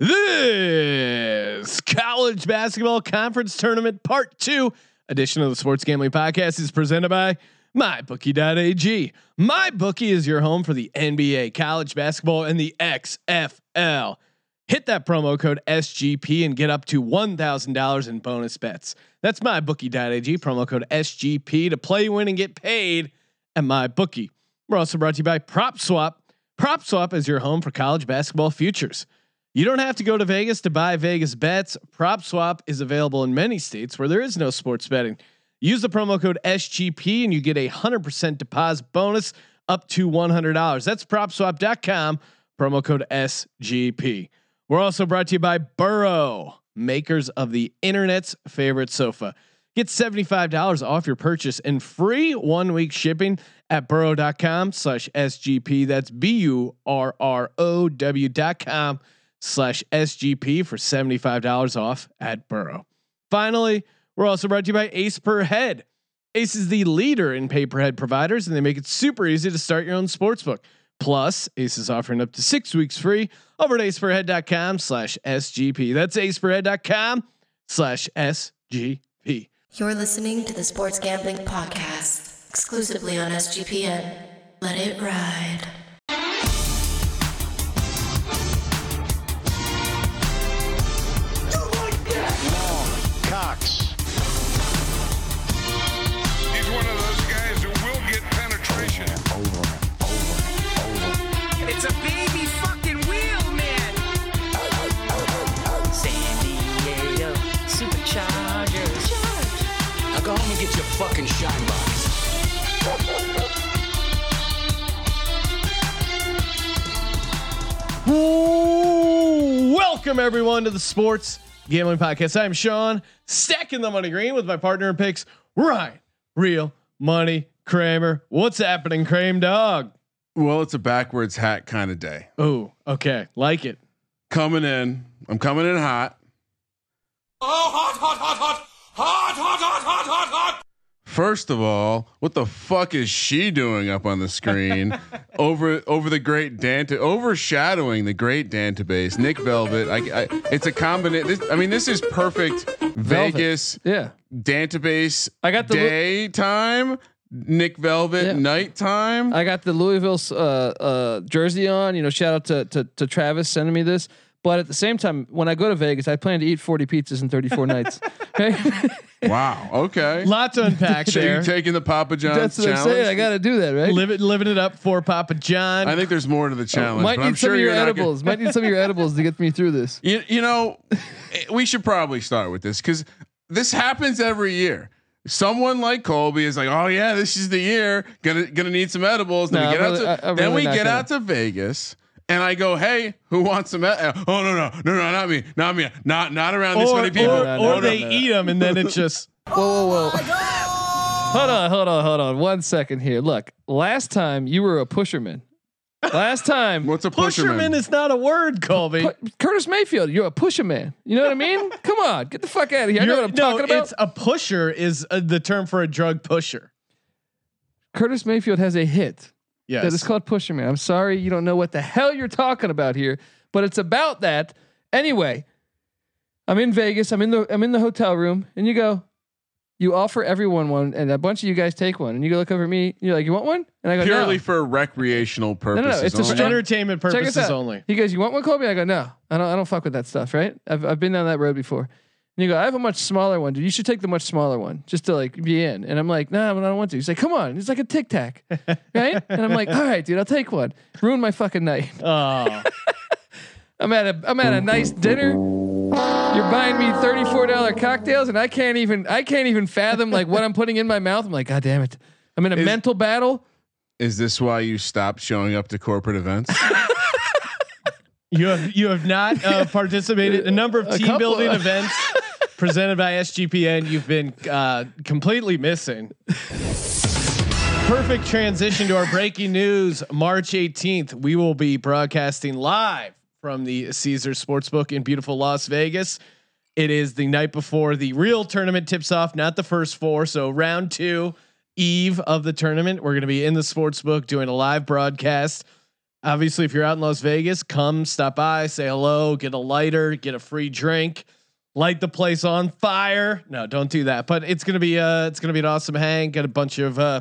This college basketball conference tournament part two edition of the Sports Gambling Podcast is presented by MyBookie.ag. MyBookie is your home for the NBA, college basketball, and the XFL. Hit that promo code SGP and get up to $1,000 in bonus bets. That's MyBookie.ag, promo code SGP to play, win, and get paid at MyBookie. We're also brought to you by PropSwap. PropSwap is your home for college basketball futures. You don't have to go to Vegas to buy Vegas bets. PropSwap is available in many states where there is no sports betting. Use the promo code SGP and you get a 100% deposit bonus up to $100. That's propswap.com, promo code SGP. We're also brought to you by Burrow, makers of the internet's favorite sofa. Get $75 off your purchase and free one week shipping at burrow.com slash SGP. That's B U R R O W dot com slash SGP for $75 off at Burrow. Finally, we're also brought to you by Ace Per Head. Ace is the leader in pay per head providers, and they make it super easy to start your own sportsbook. Plus, Ace is offering up to six weeks free over at aceperhead.com slash SGP. That's aceperhead.com slash SGP. You're listening to the Sports Gambling Podcast, exclusively on SGPN. Let it ride. Go home and get your fucking shine box. Welcome everyone to the Sports Gambling Podcast. I'm Sean, stacking the money green with my partner in picks, Ryan. Real money Kramer. What's happening, Kramer dog? Well, it's a backwards hat kind of day. Oh, okay, like it. Coming in, I'm coming in hot. Oh, hot, hot, hot, hot, hot, hot, hot, hot, hot, hot. First of all, what the fuck is she doing up on the screen over over the great Danta overshadowing the great database? Nick Velvet. I, I it's a combination. I mean, this is perfect Vegas Yeah, database. I got the Lu- daytime. Nick Velvet Yeah. nighttime. I got the Louisville uh, uh, jersey on. You know, shout out to, to to Travis sending me this. But at the same time, when I go to Vegas, I plan to eat 40 pizzas in 34 nights. Okay? wow. Okay. Lots to unpack So you there. taking the Papa John's That's what I'm challenge? saying. I got to do that, right? Live it, living it up for Papa John. I think there's more to the challenge. Might but need I'm some sure of your you're not gonna- edibles. Might need some of your edibles to get me through this. You, you know, eh, we should probably start with this because this happens every year. Someone like Colby is like, "Oh yeah, this is the year. Gonna gonna need some edibles." Then No, we get I'm out really- to I- I'm then really we not get gonna. out to Vegas, and I go, "Hey, who wants some?" ed- Oh no no no no not me not me not not around this or, many people. or, No, no, or no, they no, no. eat them and then it's just Whoa, whoa, whoa. Hold on, hold on, hold on. One second here. Look, last time you were a pusherman. Last time, What's a pusherman pusherman? is not a word, Colby. Pu- Curtis Mayfield, you're a pusherman. You know what I mean? Come on, get the fuck out of here. I know what I'm no, talking about. It's a pusher is uh, the term for a drug pusher. Curtis Mayfield has a hit. Yes. that is called Pusherman. I'm sorry you don't know what the hell you're talking about here, but it's about that. Anyway, I'm in Vegas. I'm in the I'm in the hotel room, and you go, you offer everyone one, and a bunch of you guys take one, and you go look over at me. And you're like, you want one? And I go, Purely no. for recreational purposes. no, purposes. it's a only. for entertainment purposes only. He goes, you want one, Kobe? I go, no, I don't. I don't fuck with that stuff, right? I've I've been down that road before. And you go, I have a much smaller one, dude. You should take the much smaller one just to like be in. And I'm like, nah, but I don't want to. He's like, come on. It's like a tic tac, right? And I'm like, all right, dude, I'll take one. Ruin my fucking night. Oh, I'm at a I'm at a nice dinner. You're buying me thirty four dollar cocktails, and I can't even I can't even fathom like what I'm putting in my mouth. I'm like, God damn it! I'm in a Is- mental battle. Is this why you stopped showing up to corporate events? You have you have not uh, participated in a number of A team building events presented by SGPN. You've been uh, completely missing. Perfect transition to our breaking news. March 18th, we will be broadcasting live from the Caesars Sportsbook in beautiful Las Vegas. It is the night before the real tournament tips off, not the first four. So round two, eve of the tournament, we're going to be in the sportsbook doing a live broadcast. Obviously, if you're out in Las Vegas, come stop by, say hello, get a lighter, get a free drink, light the place on fire. No, don't do that. But it's gonna be uh, it's gonna be an awesome hang. Get a bunch of uh,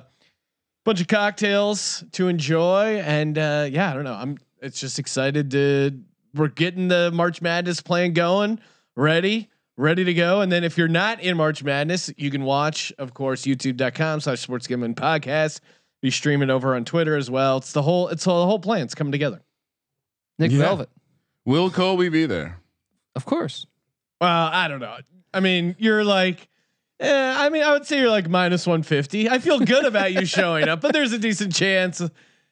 bunch of cocktails to enjoy, and uh, yeah, I don't know. I'm it's just excited to we're getting the March Madness plan going, ready, ready to go. And then if you're not in March Madness, you can watch, of course, youtube.com slash sports gambling podcast. Be streaming over on Twitter as well. It's the whole it's all the whole plan. It's coming together. Nick Yeah. Velvet, Will Colby be there? of course. Well, I don't know. I mean, you're like, eh, I mean, I would say you're like minus 150. I feel good about you showing up, but there's a decent chance.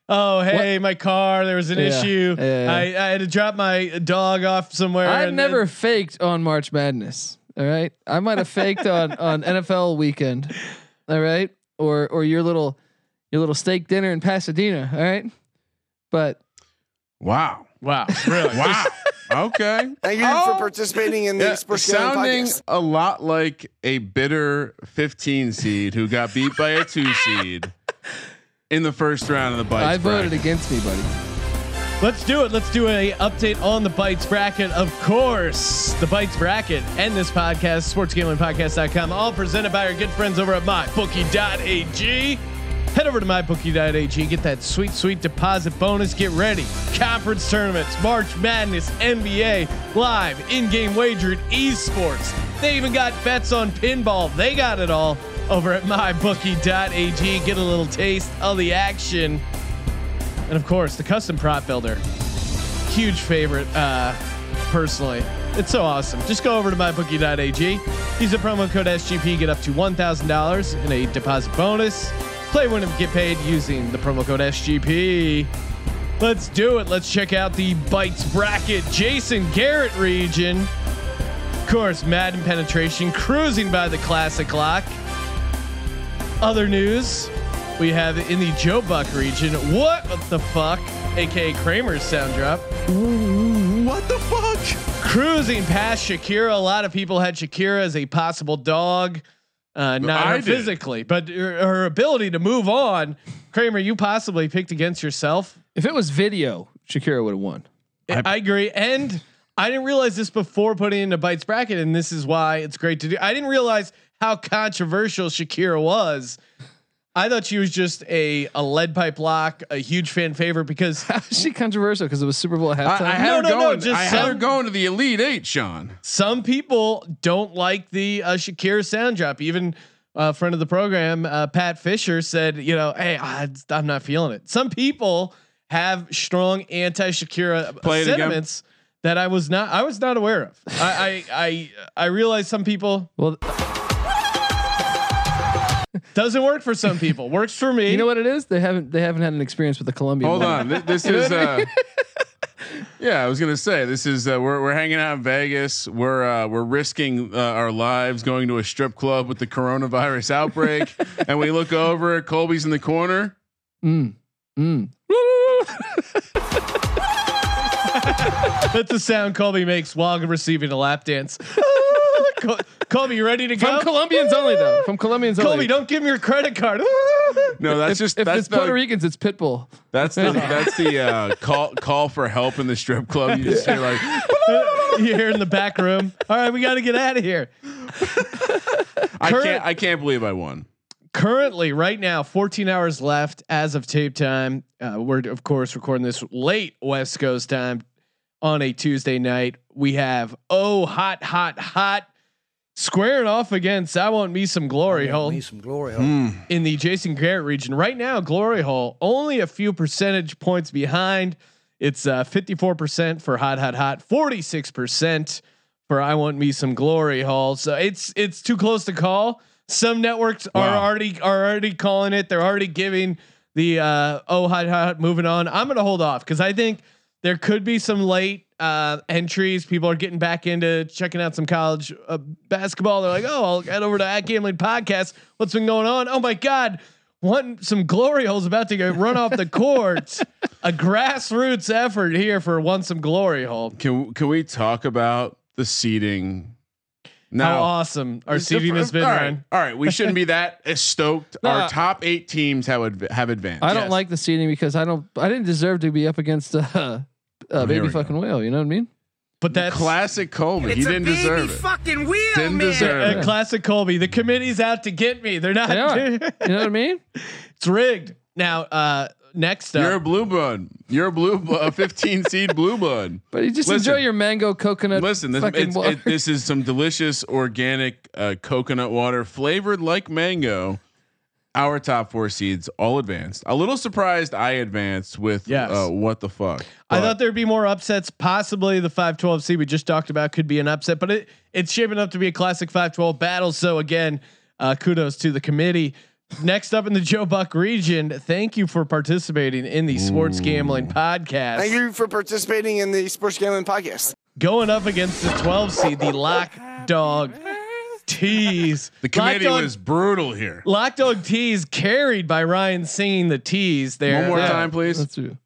Oh, hey, my car, there was an Yeah, issue. yeah, yeah. I, I had to drop my dog off somewhere. I've never and- faked on March Madness. All right, I might have faked on on NFL weekend. All right, or or your little your little steak dinner in Pasadena. All right, but Wow. wow, really? Wow. okay. Thank you Oh. for participating in the Yeah, Sports sounding Podcast. a lot like a bitter 15 seed who got beat by a two seed in the first round of the bites. I voted bracket. against me, buddy. Let's do it. Let's do a update on the Bites bracket. Of course, the Bites bracket and this podcast, sportsgamblingpodcast.com, all presented by our good friends over at mybookie.ag. Head over to mybookie.ag, get that sweet, sweet deposit bonus. Get ready. Conference tournaments, March Madness, NBA, live, in-game wagering, esports. They even got bets on pinball. They got it all over at mybookie.ag. Get a little taste of the action. And of course, the custom prop builder. Huge favorite, uh, personally. It's so awesome. Just go over to mybookie.ag. Use the promo code SGP. Get up to $1,000 in a deposit bonus. Play, win, and get paid using the promo code SGP. Let's do it. Let's check out the Bites bracket. Jason Garrett region. Of course, Madden penetration cruising by the classic lock. Other news we have in the Joe Buck region. What the fuck? AKA Kramer's sound drop. What the fuck? Cruising past Shakira. A lot of people had Shakira as a possible dog. Uh, not I her did. physically, but her, her ability to move on. Kramer, you possibly picked against yourself. If it was video, Shakira would have won. I, agree. And I didn't realize this before putting in the bites bracket, and this is why it's great to do. I didn't realize how controversial Shakira was. I thought she was just a a lead pipe lock, a huge fan favorite because she controversial? Because it was Super Bowl at I, halftime. I had No, her no, no, just I had her going to the Elite Eight, Sean. some people don't like the uh, Shakira sound drop. Even a friend of the program, uh, Pat Fisher, said, you know, hey, I, I'm not feeling it. Some people have strong anti Shakira Play it again. sentiments that I was not I was not aware of. I I I, I realized some people well, doesn't work for some people. Works for me. you know what it is? They haven't they haven't had an experience with the Colombian. Hold woman. on. Th- This is. Uh, yeah, I was gonna say this is. Uh, we're we're hanging out in Vegas. We're uh, we're risking uh, our lives going to a strip club with the coronavirus outbreak, and we look over. Colby's in the corner. Mm. Mm. That's the sound Colby makes while receiving a lap dance. Col- Colby, you ready to go? From Colombians only though. From Colombians Colby, only. Colby, don't give me your credit card. No, that's if, just if that's it's Puerto Ricans, it's Pitbull. that's the that's the uh, call call for help in the strip club. You just hear like you hear in the back room. All right, we got to get out of here. I Current- can't I can't believe I won. Currently, right now, 14 hours left as of tape time. Uh, we're of course recording this late West Coast time on a Tuesday night. We have oh hot, hot, hot, squaring off against I want me some glory hole Me some glory. Hmm. in the Jason Garrett region. Right now, glory hole only a few percentage points behind. It's uh, 54% for hot, hot, hot, 46% for I want me some glory hole. So it's it's too close to call. Some networks are already are already calling it. They're already giving the uh, oh hot, hot, moving on. I'm gonna hold off because I think there could be some late uh, entries. People are getting back into checking out some college uh, basketball. They're like, oh, I'll head over to at Gambling Podcast. What's been going on? Oh my God. One some glory holes about to get run off the court. A grassroots effort here for one some glory hole. Can can we talk about the seating Now, How awesome our It's seeding has been, all right, Ryan. All right, we shouldn't be that stoked. No. Our top eight teams have have advanced. I don't Yes. like the seating because I don't. I didn't deserve to be up against uh, uh, baby we go. fucking whale. You know what I mean? But that's Classic Colby. It's he didn't a baby deserve it. fucking wheel, Didn't man. deserve it. classic Colby. The committee's out to get me. They're not. They are. You know what I mean? it's rigged. Now, uh, next up, You're a blue blood. You're a blue blood, a 15 seed blue blood. But you just Listen. enjoy your mango coconut. Listen, this, fucking water. it, this is some delicious organic uh, coconut water flavored like mango. Our top four seeds all advanced. A little surprised I advanced with Yes. uh, what the fuck. I thought there'd be more upsets. Possibly the 512 C we just talked about could be an upset, but it it's shaping up to be a classic 512 battle. So again, uh, kudos to the committee. Next up in the Joe Buck region, thank you for participating in the Sports Gambling Podcast. Thank you for participating in the Sports Gambling Podcast. Going up against the 12 seed, the Lock Dog Tees. the committee Lock Dog, was brutal here. Lock Dog Tees carried by Ryan singing the tease there. One more Yeah. time, please. Let's do.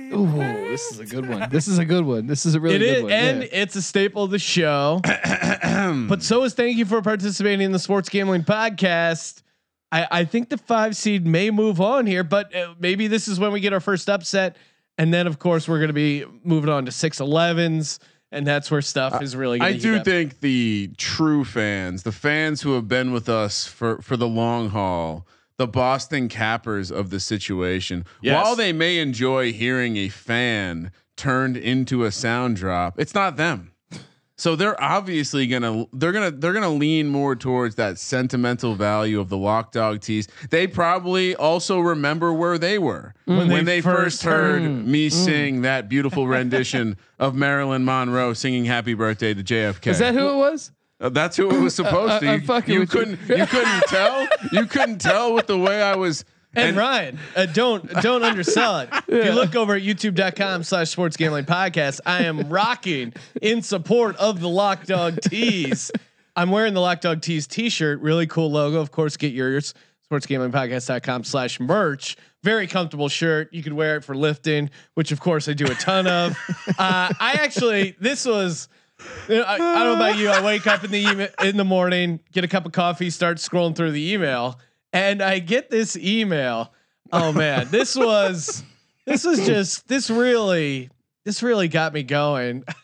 Ooh, this is a good one. This is a good one. This is a really It good is, one. and yeah. it's a staple of the show. but so is thank you for participating in the Sports Gambling Podcast. I, I think the five seed may move on here, but uh, maybe this is when we get our first upset, and then of course we're going to be moving on to six elevens, and that's where stuff is really. Gonna I do up. think the true fans, the fans who have been with us for for the long haul, the Boston cappers of the situation, Yes. while they may enjoy hearing a fan turned into a sound drop, it's not them. So they're obviously gonna they're gonna they're gonna lean more towards that sentimental value of the lock dog tees. They probably also remember where they were when, they they, first first heard heard- me sing that beautiful rendition of Marilyn Monroe singing "Happy Birthday" to JFK. is that who it was? Uh, that's who it was supposed I- to. I'm You, fucking you you. couldn't. You. couldn't tell. You couldn't tell with the way I was. And, Ryan, uh, don't don't undersell it. If you look over at youtube.com slash sports gambling podcast, I am rocking in support of the Lock Dog Tees. I'm wearing the Lock Dog Tees t-shirt. Really cool logo. Of course, get yours. Sports gambling Sportsgamblingpodcast.com slash merch. Very comfortable shirt. You could wear it for lifting, which of course I do a ton of. Uh, I actually, this was, I, I don't know about you. I wake up in the email in the morning, get a cup of coffee, start scrolling through the email, and I get this email. Oh man, this was this was just this really this really got me going.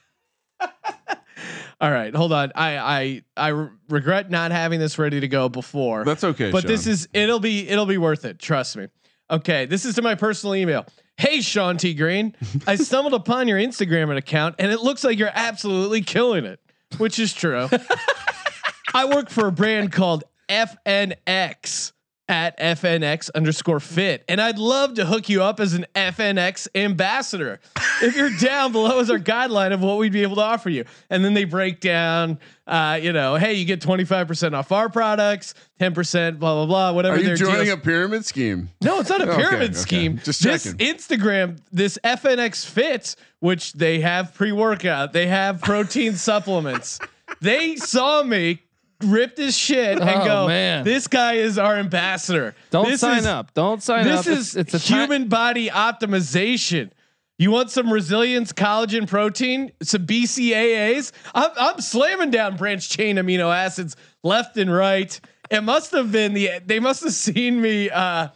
All right, hold on. I I I regret not having this ready to go before. That's okay. But this is it'll be it'll be worth it. Trust me. Okay, this is to my personal email. Hey Sean T Green, I stumbled upon your Instagram account and it looks like you're absolutely killing it, which is true. I work for a brand called FNX at FNX underscore fit, and I'd love to hook you up as an FNX ambassador. If you're down, below is our guideline of what we'd be able to offer you. And then they break down, uh, you know, hey, you get 25% off our products, 10%, blah, blah, blah, whatever Are you joining deals- a pyramid scheme? no, it's not a pyramid okay. scheme. Just this checking. Instagram, this FNX Fit, which they have pre workout, they have protein supplements. They saw me ripped his shit and Oh, go, man. "This guy is our ambassador." Don't This sign is- up. Don't sign This up. This is it's, it's human body optimization. You want some resilience, collagen, protein, some BCAAs? I'm, I'm slamming down branch chain amino acids left and right. It must have been the they must have seen me uh,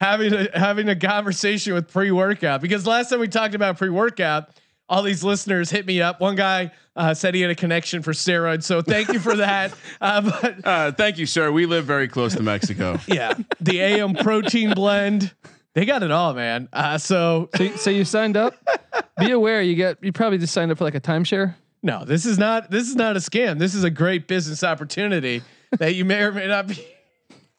having a, having a conversation with pre workout because last time we talked about pre workout, all these listeners hit me up. One guy uh, said he had a connection for steroids, so thank you for that. Uh, but Uh, thank you, sir. We live very close to Mexico. yeah, the AM protein blend. They got it all, man. Uh, so So, so you signed up. Be aware, you get you probably just signed up for like a timeshare. no, this is not this is not a scam. This is a great business opportunity that you may or may not be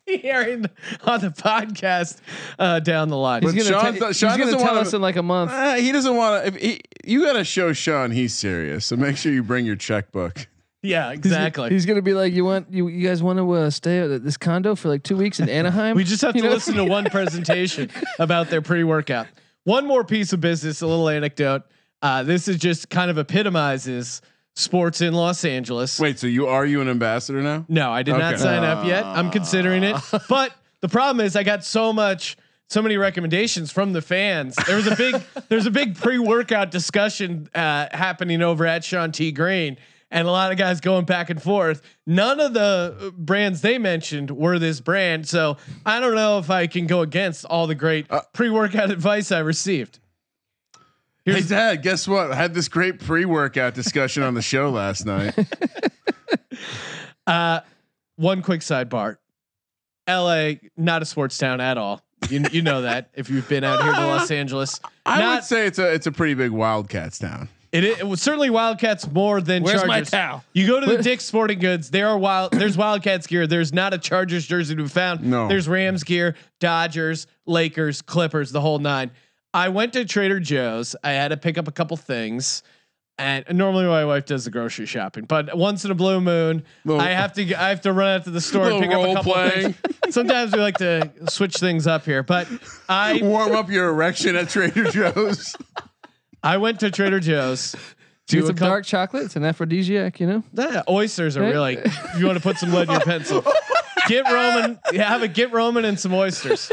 hearing on the podcast uh, down the line. He's But gonna, Sean te- th- he's Sean gonna doesn't tell wanna- us in like a month. Uh, he doesn't want to. He, you got to show Sean he's serious. So make sure you bring your checkbook. yeah, exactly. He's gonna be like, you want you you guys want to uh, stay at this condo for like two weeks in Anaheim? we just have to You know? listen to one presentation about their pre-workout. One more piece of business, a little anecdote. Uh, this is just kind of epitomizes sports in Los Angeles. Wait, so you are you an ambassador now? No, I did not Okay. sign up yet. I'm considering it. Ah. But the problem is I got so much so many recommendations from the fans. There was a big there's a big pre workout discussion uh, happening over at Sean T Green. And a lot of guys going back and forth. None of the uh, brands they mentioned were this brand, so I don't know if I can go against all the great uh, pre-workout advice I received. Hey, Dad, guess what? I had this great pre-workout discussion on the show last night. Uh, one quick sidebar: L.A. not a sports town at all. You you know that if you've been out here to Los Angeles. I Not- would say it's a it's a pretty big Wildcats town. It, i- it was certainly Wildcats more than Where's my towel? You go to the Dick's Sporting Goods. There are wild. There's Wildcats gear. There's not a Chargers jersey to be found. No. There's Rams gear, Dodgers, Lakers, Clippers, the whole nine. I went to Trader Joe's. I had to pick up a couple things. And normally my wife does the grocery shopping, but once in a blue moon, Little- I have to I have to run out to the store and pick up a couple playing. things. Sometimes we like to switch things up here, but I Warm up your erection at Trader Joe's. I went to Trader Joe's. Do to a some couple- dark chocolate. It's an aphrodisiac, you know. Yeah, oysters are Right? really. If you want to put some lead in your pencil, get Roman. Yeah, have a get Roman and some oysters.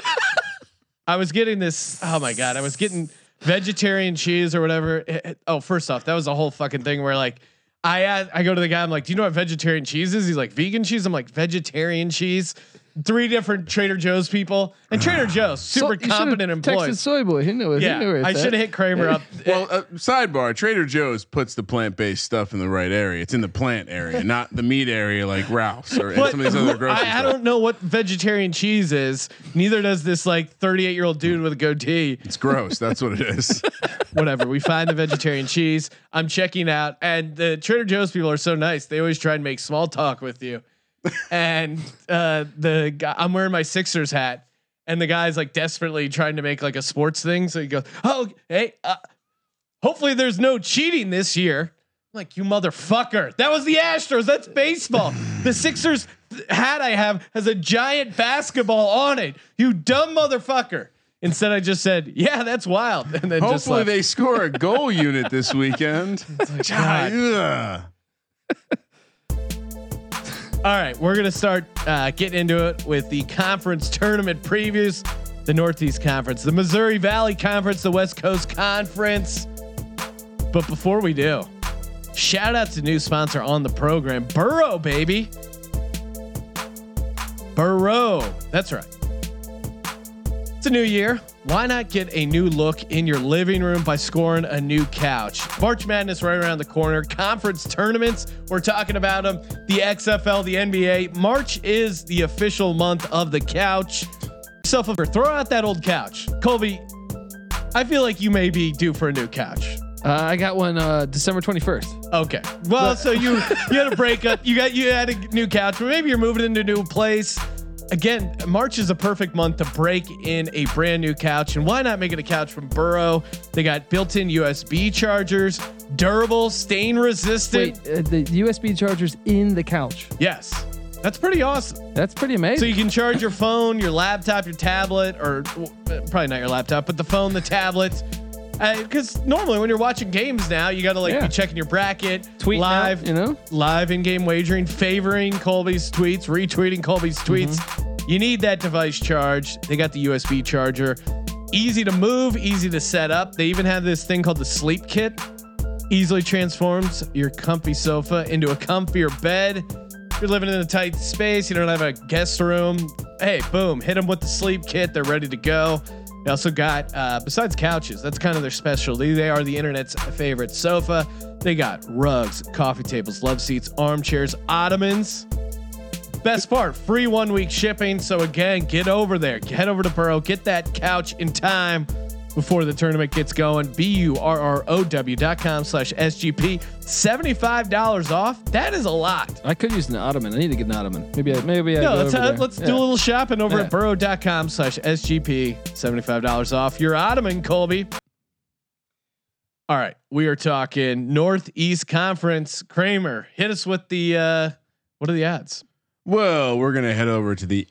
I was getting this. Oh my god, I was getting vegetarian cheese or whatever. It- it- oh, first off, that was a whole fucking thing where like. I I go to the guy. I'm like, "Do you know what vegetarian cheese is?" He's like, "Vegan cheese." I'm like, "Vegetarian cheese." Three different Trader Joe's people, and Trader Joe's super So- competent employees. Soy boy. He knew it. he knew Yeah, I should have hit Kramer up. Well, uh, sidebar: Trader Joe's puts the plant-based stuff in the right area. It's in the plant area, not the meat area like Ralph's or But some of these other grocery I, I don't know what vegetarian cheese is. Neither does this like 38 year old dude with a goatee. It's gross. That's what it is. Whatever. We find the vegetarian cheese. I'm checking out, and the Trader Joe's people are so nice. They always try and make small talk with you. And uh, the guy, I'm wearing my Sixers hat, and the guy's like desperately trying to make like a sports thing. So he goes, "Oh, hey, uh, hopefully there's no cheating this year." I'm like you motherfucker, that was the Astros. That's baseball. the Sixers hat I have has a giant basketball on it. You dumb motherfucker. Instead, I just said, "Yeah, that's wild," and then just Hopefully, they score a goal unit this weekend. God. Ugh. All right, we're gonna start uh, getting into it with the conference tournament previews. The Northeast Conference, the Missouri Valley Conference, the West Coast Conference. But before we do, shout out to new sponsor on the program, Burrow, baby. Burrow, that's right. It's a new year. Why not get a new look in your living room by scoring a new couch? March Madness right around the corner. Conference tournaments, we're talking about them. The XFL, the NBA. March is the official month of the couch. Yourself over, throw out that old couch. Colby, I feel like you may be due for a new couch. Uh, I got one uh, December 21st. Okay. Well, so you you had a breakup. You got you had a new couch, but maybe you're moving into a new place. Again, March is a perfect month to break in a brand new couch, and why not make it a couch from Burrow? They got built-in USB chargers, durable, stain resistant. Wait, uh, the USB chargers in the couch. Yes, that's pretty awesome. That's pretty amazing. So you can charge your phone, your laptop, your tablet, or well, uh, probably not your laptop, but the phone, the tablet. Uh, because normally when you're watching games now, you got to like Yeah. be checking your bracket, tweet live, out, you know? live in-game wagering, favoring Colby's tweets, retweeting Colby's mm-hmm. tweets. You need that device charged. They got the USB charger. Easy to move, easy to set up. They even have this thing called the sleep kit. Easily transforms your comfy sofa into a comfier bed. You're living in a tight space, you don't have a guest room. Hey, boom, hit them with the sleep kit. They're ready to go. They also got, uh, besides couches, that's kind of their specialty. They are the internet's favorite sofa. They got rugs, coffee tables, love seats, armchairs, ottomans. Best part, free one week shipping. So again, get over there. Head over to Burrow. Get that couch in time before the tournament gets going. B-U-R-R-O-W dot com slash SGP. $75 off. That is a lot. I could use an ottoman. I need to get an ottoman. Maybe I maybe I No, go let's, over uh, let's do a little shopping over Yeah. at burrow.com slash SGP. $75 off your ottoman, Colby. All right. We are talking Northeast Conference. Kramer, hit us with the, uh, what are the odds? Well, we're gonna head over to the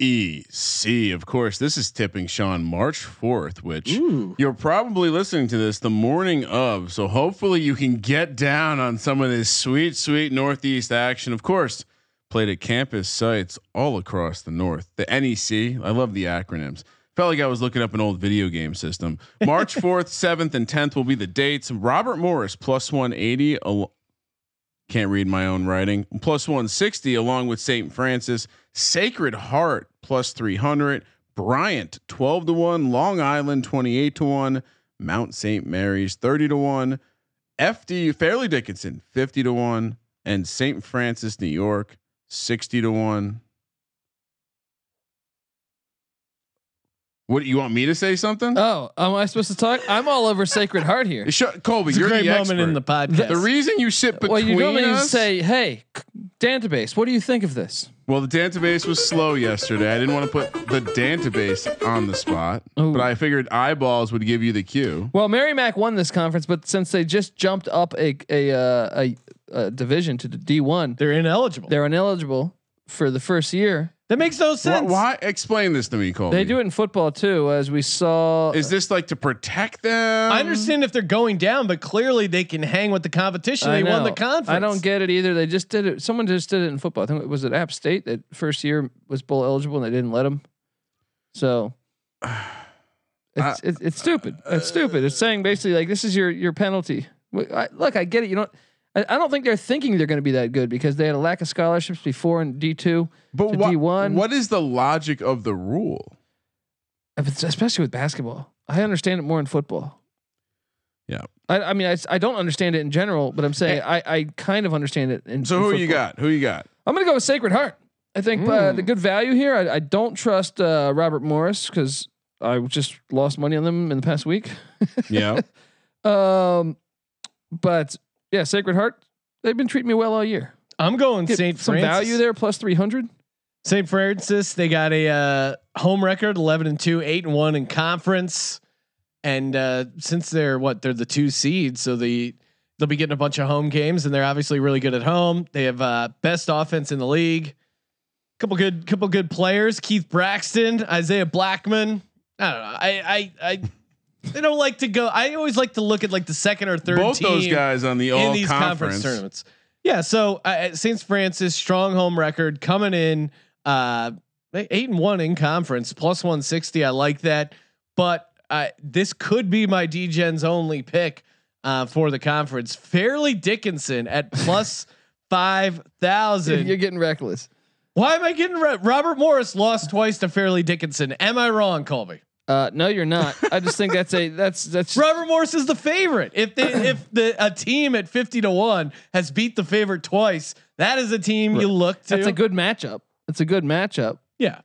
NEC. Of course, this is tipping Sean March fourth, which you're probably listening to this the morning of. So hopefully you can get down on some of this sweet, sweet Northeast action. Of course, played at campus sites all across the North. The NEC. I love the acronyms. Felt like I was looking up an old video game system. March 4th, 7th, and 10th will be the dates. Robert Morris plus 180. al- Can't read my own writing. Plus 160 along with St. Francis. Sacred Heart plus 300. Bryant 12 to 1. Long Island 28 to 1. Mount St. Mary's 30 to 1. FD Fairleigh Dickinson 50 to 1. And St. Francis, New York 60 to 1. What you want me to say something? Oh, am I supposed to talk? I'm all over Sacred Heart here. Shut, Colby, It's a you're great the moment expert. in the podcast. The reason you sit between Well, you normally us. say, "Hey, c- database, what do you think of this?" well, the database was slow yesterday. I didn't want to put the database on the spot, Ooh. but I figured eyeballs would give you the cue. Well, Merrimack won this conference, but since they just jumped up a a uh, a, a division to the D1, They're ineligible. they're ineligible for the first year. That makes no sense. why? Explain this to me, Colby. They do it in football too, as we saw. Uh, is this like to protect them? I understand if they're going down, but clearly they can hang with the competition. I They won the conference. I don't get it either. They just did it. Someone just did it in football. I think it was at App State that first year was bowl eligible and they didn't let them. So it's it's, it's stupid. It's stupid. It's saying basically like this is your your penalty. I, look, I get it. You don't. I, I don't think they're thinking they're going to be that good because they had a lack of scholarships before in D two. But to wha- D1. what is the logic of the rule? especially with basketball. I understand it more in football. Yeah. I, I mean, I, I don't understand it in general, but I'm saying I, I kind of understand it. In, So in who you got? Who you got? I'm gonna go with Sacred Heart. I think uh, the good value here. I, I don't trust uh, Robert Morris because I just lost money on them in the past week. Yeah. Um, but yeah, Sacred Heart. They've been treating me well all year. I'm going Get St. some Francis. value there, plus three hundred. St. Francis, they got a uh, home record, eleven and two, eight and one in conference, and uh, since they're what they're the two seeds, so the they'll be getting a bunch of home games, and they're obviously really good at home. They have uh, best offense in the league. Couple good, couple good players: Keith Braxton, Isaiah Blackmon. I don't know. I I I. I don't like to go. I always like to look at like the second or third Both team those guys on the in all these conference. conference. tournaments. Yeah, so uh, St. Francis strong home record coming in uh, eight and one in conference plus one sixty. I like that, but uh, this could be my degens only pick uh, for the conference. Fairleigh Dickinson at plus five thousand. You're getting reckless. Why am I getting re- Robert Morris lost twice to Fairleigh Dickinson? Am I wrong, Colby? Uh, no, you're not. I just think that's a that's that's Robert Morris is the favorite. If they, if the a team at fifty to one has beat the favorite twice, that is a team you look to. that's a good matchup. It's a good matchup. yeah.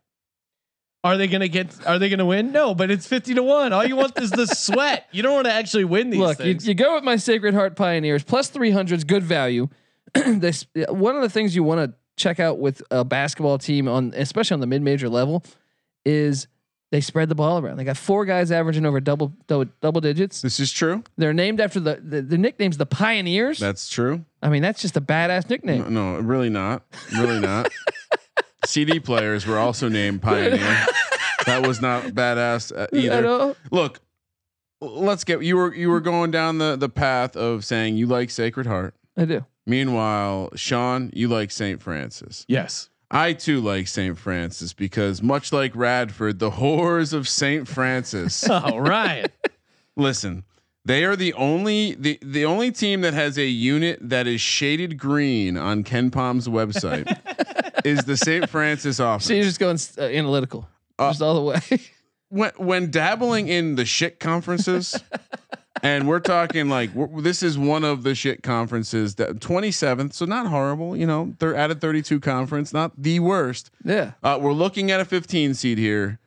Are they gonna get? Are they gonna win? No, but it's fifty to one. All you want is the sweat. You don't want to actually win these Look, you, things. you go with my Sacred Heart Pioneers plus 300 is good value. this one of the things you want to check out with a basketball team on, especially on the mid-major level, is they spread the ball around. They got four guys averaging over double double, double digits. This is true. They're named after the the, the nicknames the Pioneers. That's true. I mean, that's just a badass nickname. No, really not. Really not. CD players were also named Pioneer. that was not badass uh, either. Look, let's get you were you were going down the the path of saying you like Sacred Heart. I do. Meanwhile, Sean, you like St. Francis. yes. I too like St. Francis because much like Radford, the horrors of St. Francis. All right. Listen, they are the only the the only team that has a unit that is shaded green on KenPom's website is the St. Francis office. So you're just going uh, analytical, Uh, just all the way. when when dabbling in the shit conferences, and we're talking like we're, this is one of the shit conferences that 27th, so not horrible. You know, they're at a 32 conference, not the worst. yeah. Uh, we're looking at a 15 seed here.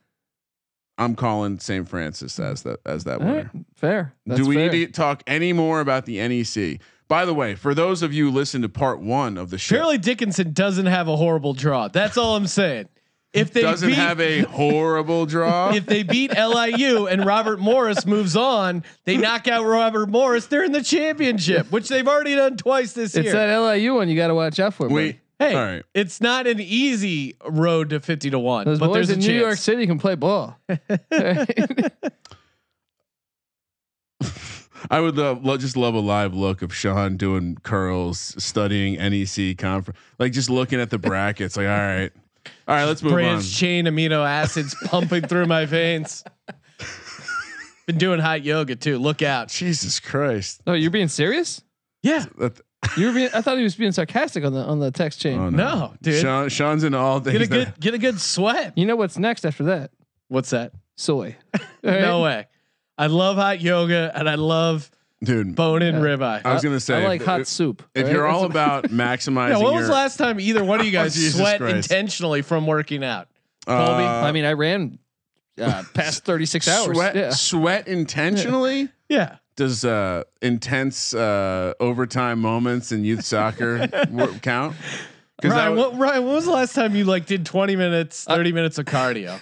I'm calling St. Francis as that as that All right. winner. Fair. That's Do we fair. need to talk any more about the NEC? By the way, for those of you who listen to part one of the show, Fairleigh Dickinson doesn't have a horrible draw. That's all I'm saying. If they doesn't beat, have a horrible draw. if they beat LIU and Robert Morris moves on, they knock out Robert Morris. They're in the championship, which they've already done twice this It's year. It's that LIU one you got to watch out for. Wait, hey, all right. it's not an easy road to fifty to one, Those but boys there's a in New chance. York City can play ball. I would love, lo- just love a live look of Sean doing curls, studying NEC conference, like just looking at the brackets. Like, all right, All right, let's move on. Branched chain amino acids pumping through my veins. Been doing hot yoga too. Look out. Jesus Christ. No, you're being serious. Yeah. That, You were being. I thought he was being sarcastic on the on the text chain. oh, No, dude. Sean, Sean's into all things. Get a that- get a good sweat. You know what's next after that? What's that? Soy. No way. I love hot yoga and I love dude. bone in Yeah. ribeye. I was gonna say, I like if, hot if, soup. if right? you're all about maximizing Yeah, what was the last time either one of you guys Jesus sweat Christ. intentionally from working out? uh, Colby? I mean, I ran uh, past 36 hours. sweat, Yeah. sweat intentionally. Yeah. Does uh, intense uh, overtime moments in youth soccer wor- count? 'Cause that Ryan, w- what, Ryan, when was the last time you like did 20 minutes, 30 minutes of cardio?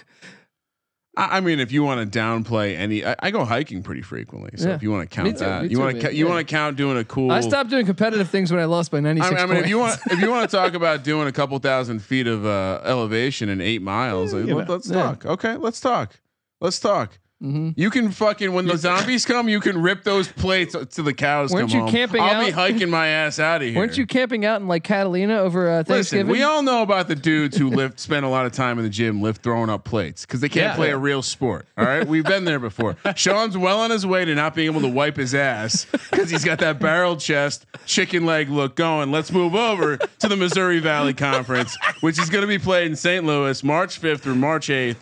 I I mean, if you want to downplay any, I, I go hiking pretty frequently. So Yeah. if you want to count too, that, you too, want to you Yeah. want to count doing a cool. I stopped doing competitive things when I lost by 96 I mean, I mean if you want if you want to talk about doing a couple thousand feet of uh, elevation in eight miles, like, you let, us Yeah. talk. Okay, let's talk. Let's talk. Mhm. You can fucking when the zombies come, you can rip those plates to the cows Weren't come you home. camping I'll be out? hiking my ass out of here. Weren't you camping out in like Catalina over uh, Listen, Thanksgiving? we all know about the dudes who lift, spend a lot of time in the gym, lift throwing up plates because they can't Yeah. play a real sport. All right, we've been there before. Sean's well on his way to not being able to wipe his ass because he's got that barrel chest, chicken leg look going. Let's move over to the Missouri Valley Conference, which is going to be played in St. Louis, March 5th through March 8th.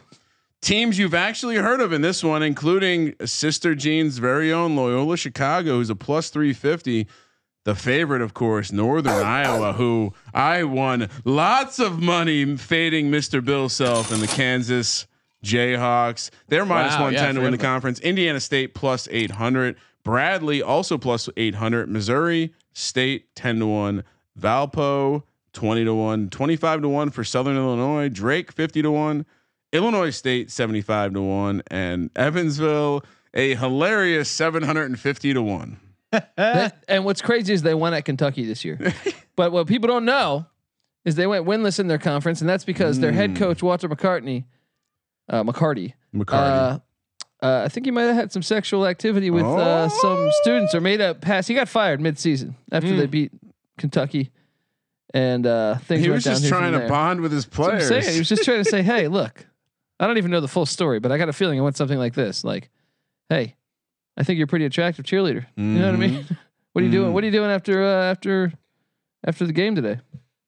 Teams you've actually heard of in this one, including Sister Jean's very own Loyola Chicago, who's a plus 350. The favorite, of course, Northern Iowa, who I won lots of money fading Mr. Bill Self and the Kansas Jayhawks. They're minus Wow, 110 yeah, to win the conference. Indiana State plus 800. Bradley also plus 800. Missouri State 10 to 1. Valpo 20 to 1. 25 to 1 for Southern Illinois. Drake 50 to 1. Illinois State 75 to 1 and Evansville a hilarious 750 to 1. That- and what's crazy is they won at Kentucky this year. but what people don't know is they went winless in their conference, and that's because their head Mm. coach Walter McCartney, uh, McCarty, McCarty. uh, uh, I think he might have had some sexual activity with uh, some students or made a pass. He got fired mid-season after Mm. they beat Kentucky, and uh, things he was just trying to bond with his That's what I'm players. He was just trying to say, "Hey, look, I don't even know the full story, but I got a feeling I want something like this. Like, hey, I think you're a pretty attractive cheerleader. You know what I mean? what are you doing? Mhm. What are you doing after uh, after after the game today?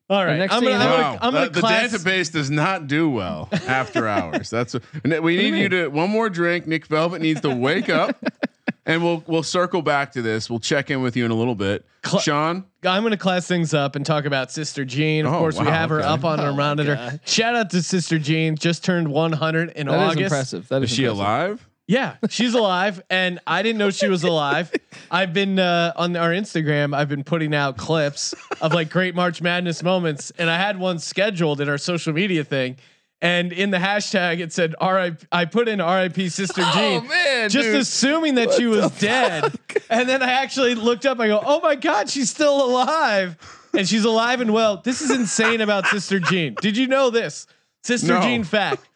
All right. next I'm gonna, you I'm know- gonna, Wow, I'm gonna the, the class. database does not do well after hours. That's what, and we need you to one more drink. Nick Velvet needs to wake up, and we'll we'll circle back to this. We'll check in with you in a little bit. Cl- Sean, I'm going to class things up and talk about Sister Jean. Of Oh, course, we wow, have her up on our Oh my monitor. God. Shout out to Sister Jean. Just turned 100 in That is August. That is impressive. That is, is she impressive. alive? Yeah, she's alive, and I didn't know she was alive. I've been uh, on our Instagram. I've been putting out clips of like great March Madness moments, and I had one scheduled in our social media thing. And in the hashtag, it said "RIP." I put in "RIP Sister Jean," Oh man, just dude. assuming that she was dead. And then I actually looked up. I go, "Oh my god, she's still alive!" And she's alive and well. This is insane about Sister Jean. Did you know this? Sister No. Jean fact.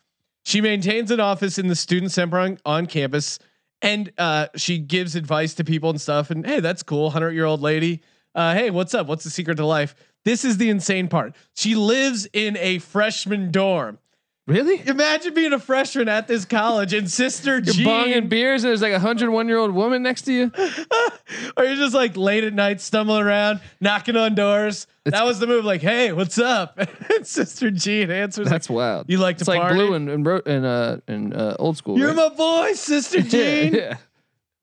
She maintains an office in the student center on, on campus, and uh, she gives advice to people and stuff. And hey, that's cool. Hundred year old lady. Uh, hey, what's up? What's the secret to life? This is the insane part. She lives in a freshman dorm. Really? Imagine being a freshman at this college and Sister You're Jean, bonging beers and there's like a hundred one year old woman next to you. or you're just like late at night stumbling around, knocking on doors. that was the move. Like, hey, what's up? and Sister Jean answers. That's like, wild. You like to it's like party? blue and and, ro- and uh and uh, old school. You're right? my boy, Sister Jean. yeah.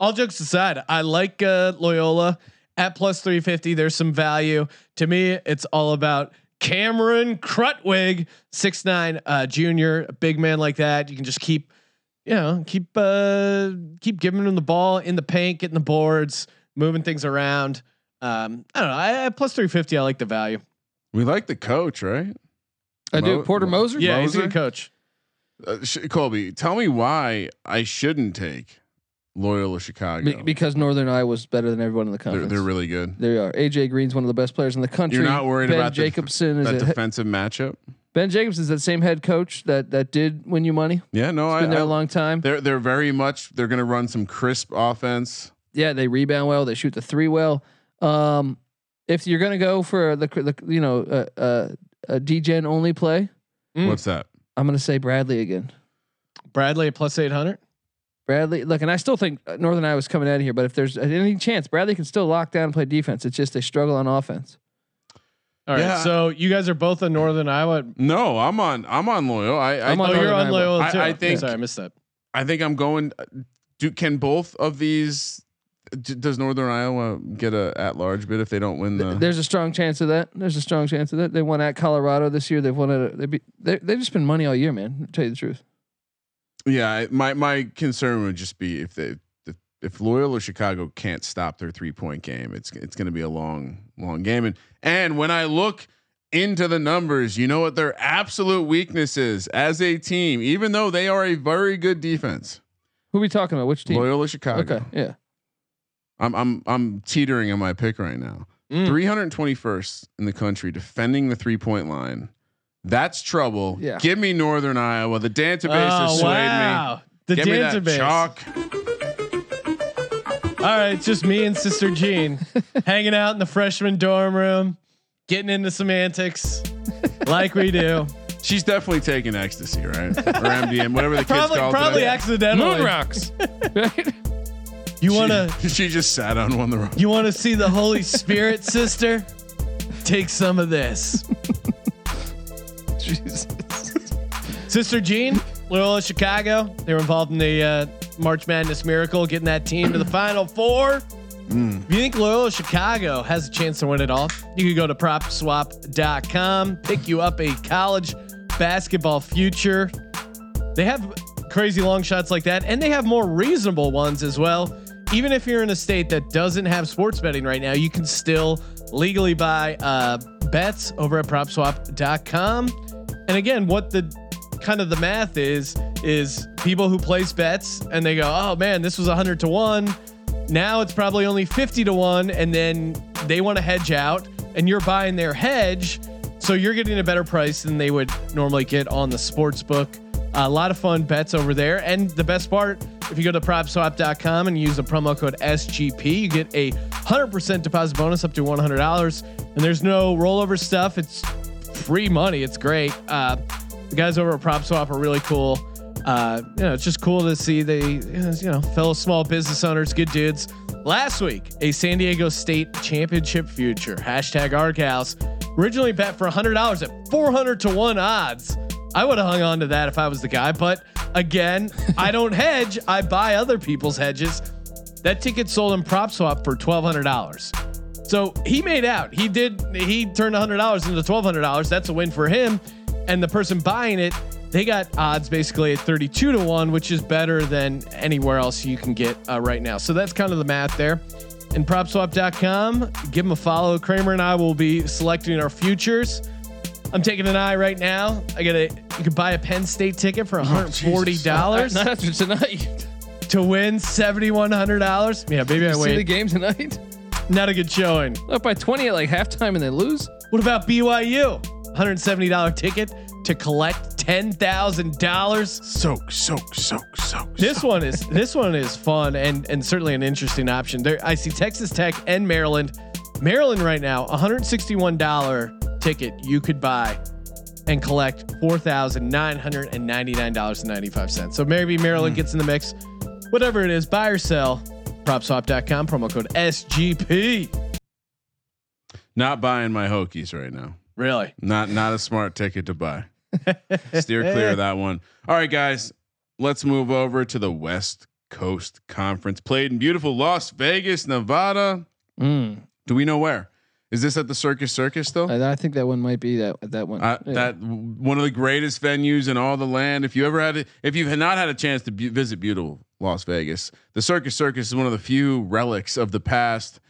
all jokes aside, I like uh, Loyola at plus 350. There's some value to me. It's all about Cameron Krutwig, six nine uh, junior, a big man like that. You can just keep, you know, keep uh, keep giving him the ball in the paint, getting the boards, moving things around. Um, I don't know. I, at plus 350, I like the value. We like the coach, right? I do. Porter Moser. Yeah, he's a good coach. Uh, Sh- Colby, tell me why I shouldn't take Loyola Chicago. Be- because Northern Iowa's better than everyone in the they're, conference. they're really good. They are. AJ Green's one of the best players in the country. You're not worried ben about the Jacobson is That a, defensive matchup. Ben Jacobson is that same head coach that that did win you money. Yeah, no, He's I, been there I- a long time. They're they're very much. They're going to run some crisp offense. Yeah, they rebound well. They shoot the three well. Um, if you're gonna go for the, the you know uh, uh, a degen only play, Mm. What's that? I'm gonna say Bradley again. Bradley at plus eight hundred. Bradley, look, and I still think uh, Northern Iowa's coming out of here, but if there's any chance, Bradley can still lock down and play defense. It's just they struggle on offense. All right. Yeah. So you guys are both in Northern Iowa. No, I'm on. I'm on loyal. I. I I'm on Oh, you're on Northern Iowa. loyal I- too. I think- Sorry, I missed that. I think I'm going. Do can both of these? d- Does Northern Iowa get a at large bid if they don't win Th- the? There's a strong chance of that. There's a strong chance of that. They won at Colorado this year. They've won at. They be, they they've just been money all year, man. To tell you the truth. Yeah, my my concern would just be if they if, if Loyola Chicago can't stop their three point game, it's it's going to be a long long game. And and when I look into the numbers, you know what their absolute weakness is as a team, even though they are a very good defense. Who are we talking about? Which team? Loyola Chicago. Okay, yeah. I'm I'm I'm teetering on my pick right now. Mm. 321st in the country defending the three point line. That's trouble. Yeah. Give me Northern Iowa. The database has Oh swayed wow. The me. Give me that database. chalk. All right, it's just me and Sister Jean hanging out in the freshman dorm room, getting into some antics like we do. She's definitely taking ecstasy, right? Or MDM, whatever the kids Probably, call probably it. accidentally. Moon rocks. right? You wanna, She, she just sat on one of the row. you wanna see the Holy Spirit, sister? Take some of this. Jesus. Sister Jean, Loyola Chicago. They were involved in the uh, March Madness miracle, getting that team to the Final Four. If you think Loyola Chicago has a chance to win it all, you can go to propswap.com, pick you up a college basketball future. They have crazy long shots like that, and they have more reasonable ones as well. Even if you're in a state that doesn't have sports betting right now, you can still legally buy uh, bets over at propswap.com. And again, what the kind of the math is is people who place bets and they go, "Oh man, this was 100 to 1. Now it's probably only 50 to 1." And then they want to hedge out and you're buying their hedge, so you're getting a better price than they would normally get on the sports book. a lot of fun bets over there. And the best part, if you go to propswap.com and use the promo code SGP, you get a 100% deposit bonus up to $100. And there's no rollover stuff. It's free money. It's great. Uh, the guys over at PropSwap are really cool. Uh, you know, it's just cool to see they, you know, fellow small business owners, good dudes. Last week, a San Diego State championship future hashtag ArgHouse originally bet for $100 at 400 to one odds. I would have hung on to that if I was the guy, but again, I don't hedge. I buy other people's hedges. That ticket sold in PropSwap for twelve hundred dollars. So he made out. He did. He turned hundred dollars into twelve hundred dollars. That's a win for him. And the person buying it, they got odds basically at thirty-two to one, which is better than anywhere else you can get uh, right now. So that's kind of the math there. And PropSwap.com, give them a follow. Kramer and I will be selecting our futures. I'm taking an eye right now. I got a. You can buy a Penn State ticket for 140 dollars Not after tonight. to win $7,100. Yeah, maybe I wait. See the game tonight. Not a good showing. Up by 20 at like halftime and they lose. What about BYU? $170 ticket to collect $10,000. Soak, soak, soak, soak. This one is this one is fun and and certainly an interesting option. There I see Texas Tech and Maryland. Maryland right now, $161 ticket you could buy and collect $4,999.95. So maybe Maryland hmm. gets in the mix. Whatever it is, buy or sell. PropSwap.com, promo code SGP. Not buying my Hokies right now. Really? Not not a smart ticket to buy. Steer clear of that one. All right, guys, let's move over to the West Coast Conference. Played in beautiful Las Vegas, Nevada. Mm. Do we know where? Is this at the Circus Circus though? I, I think that one might be that that one. Uh, Yeah. That one of the greatest venues in all the land. If you ever had, it, if you've not had a chance to visit beautiful Las Vegas, the Circus Circus is one of the few relics of the past.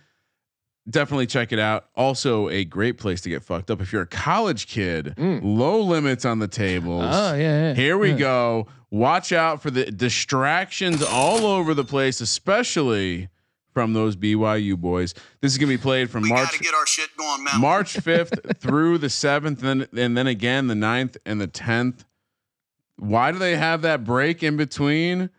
Definitely check it out. Also, a great place to get fucked up if you're a college kid. Low limits on the tables. Oh yeah, yeah. Here we Yeah. go. Watch out for the distractions all over the place, especially from those BYU boys. This is gonna be played from March our shit going, man. March 5th through the 7th and then, and then again the 9th and the 10th. Why do they have that break in between?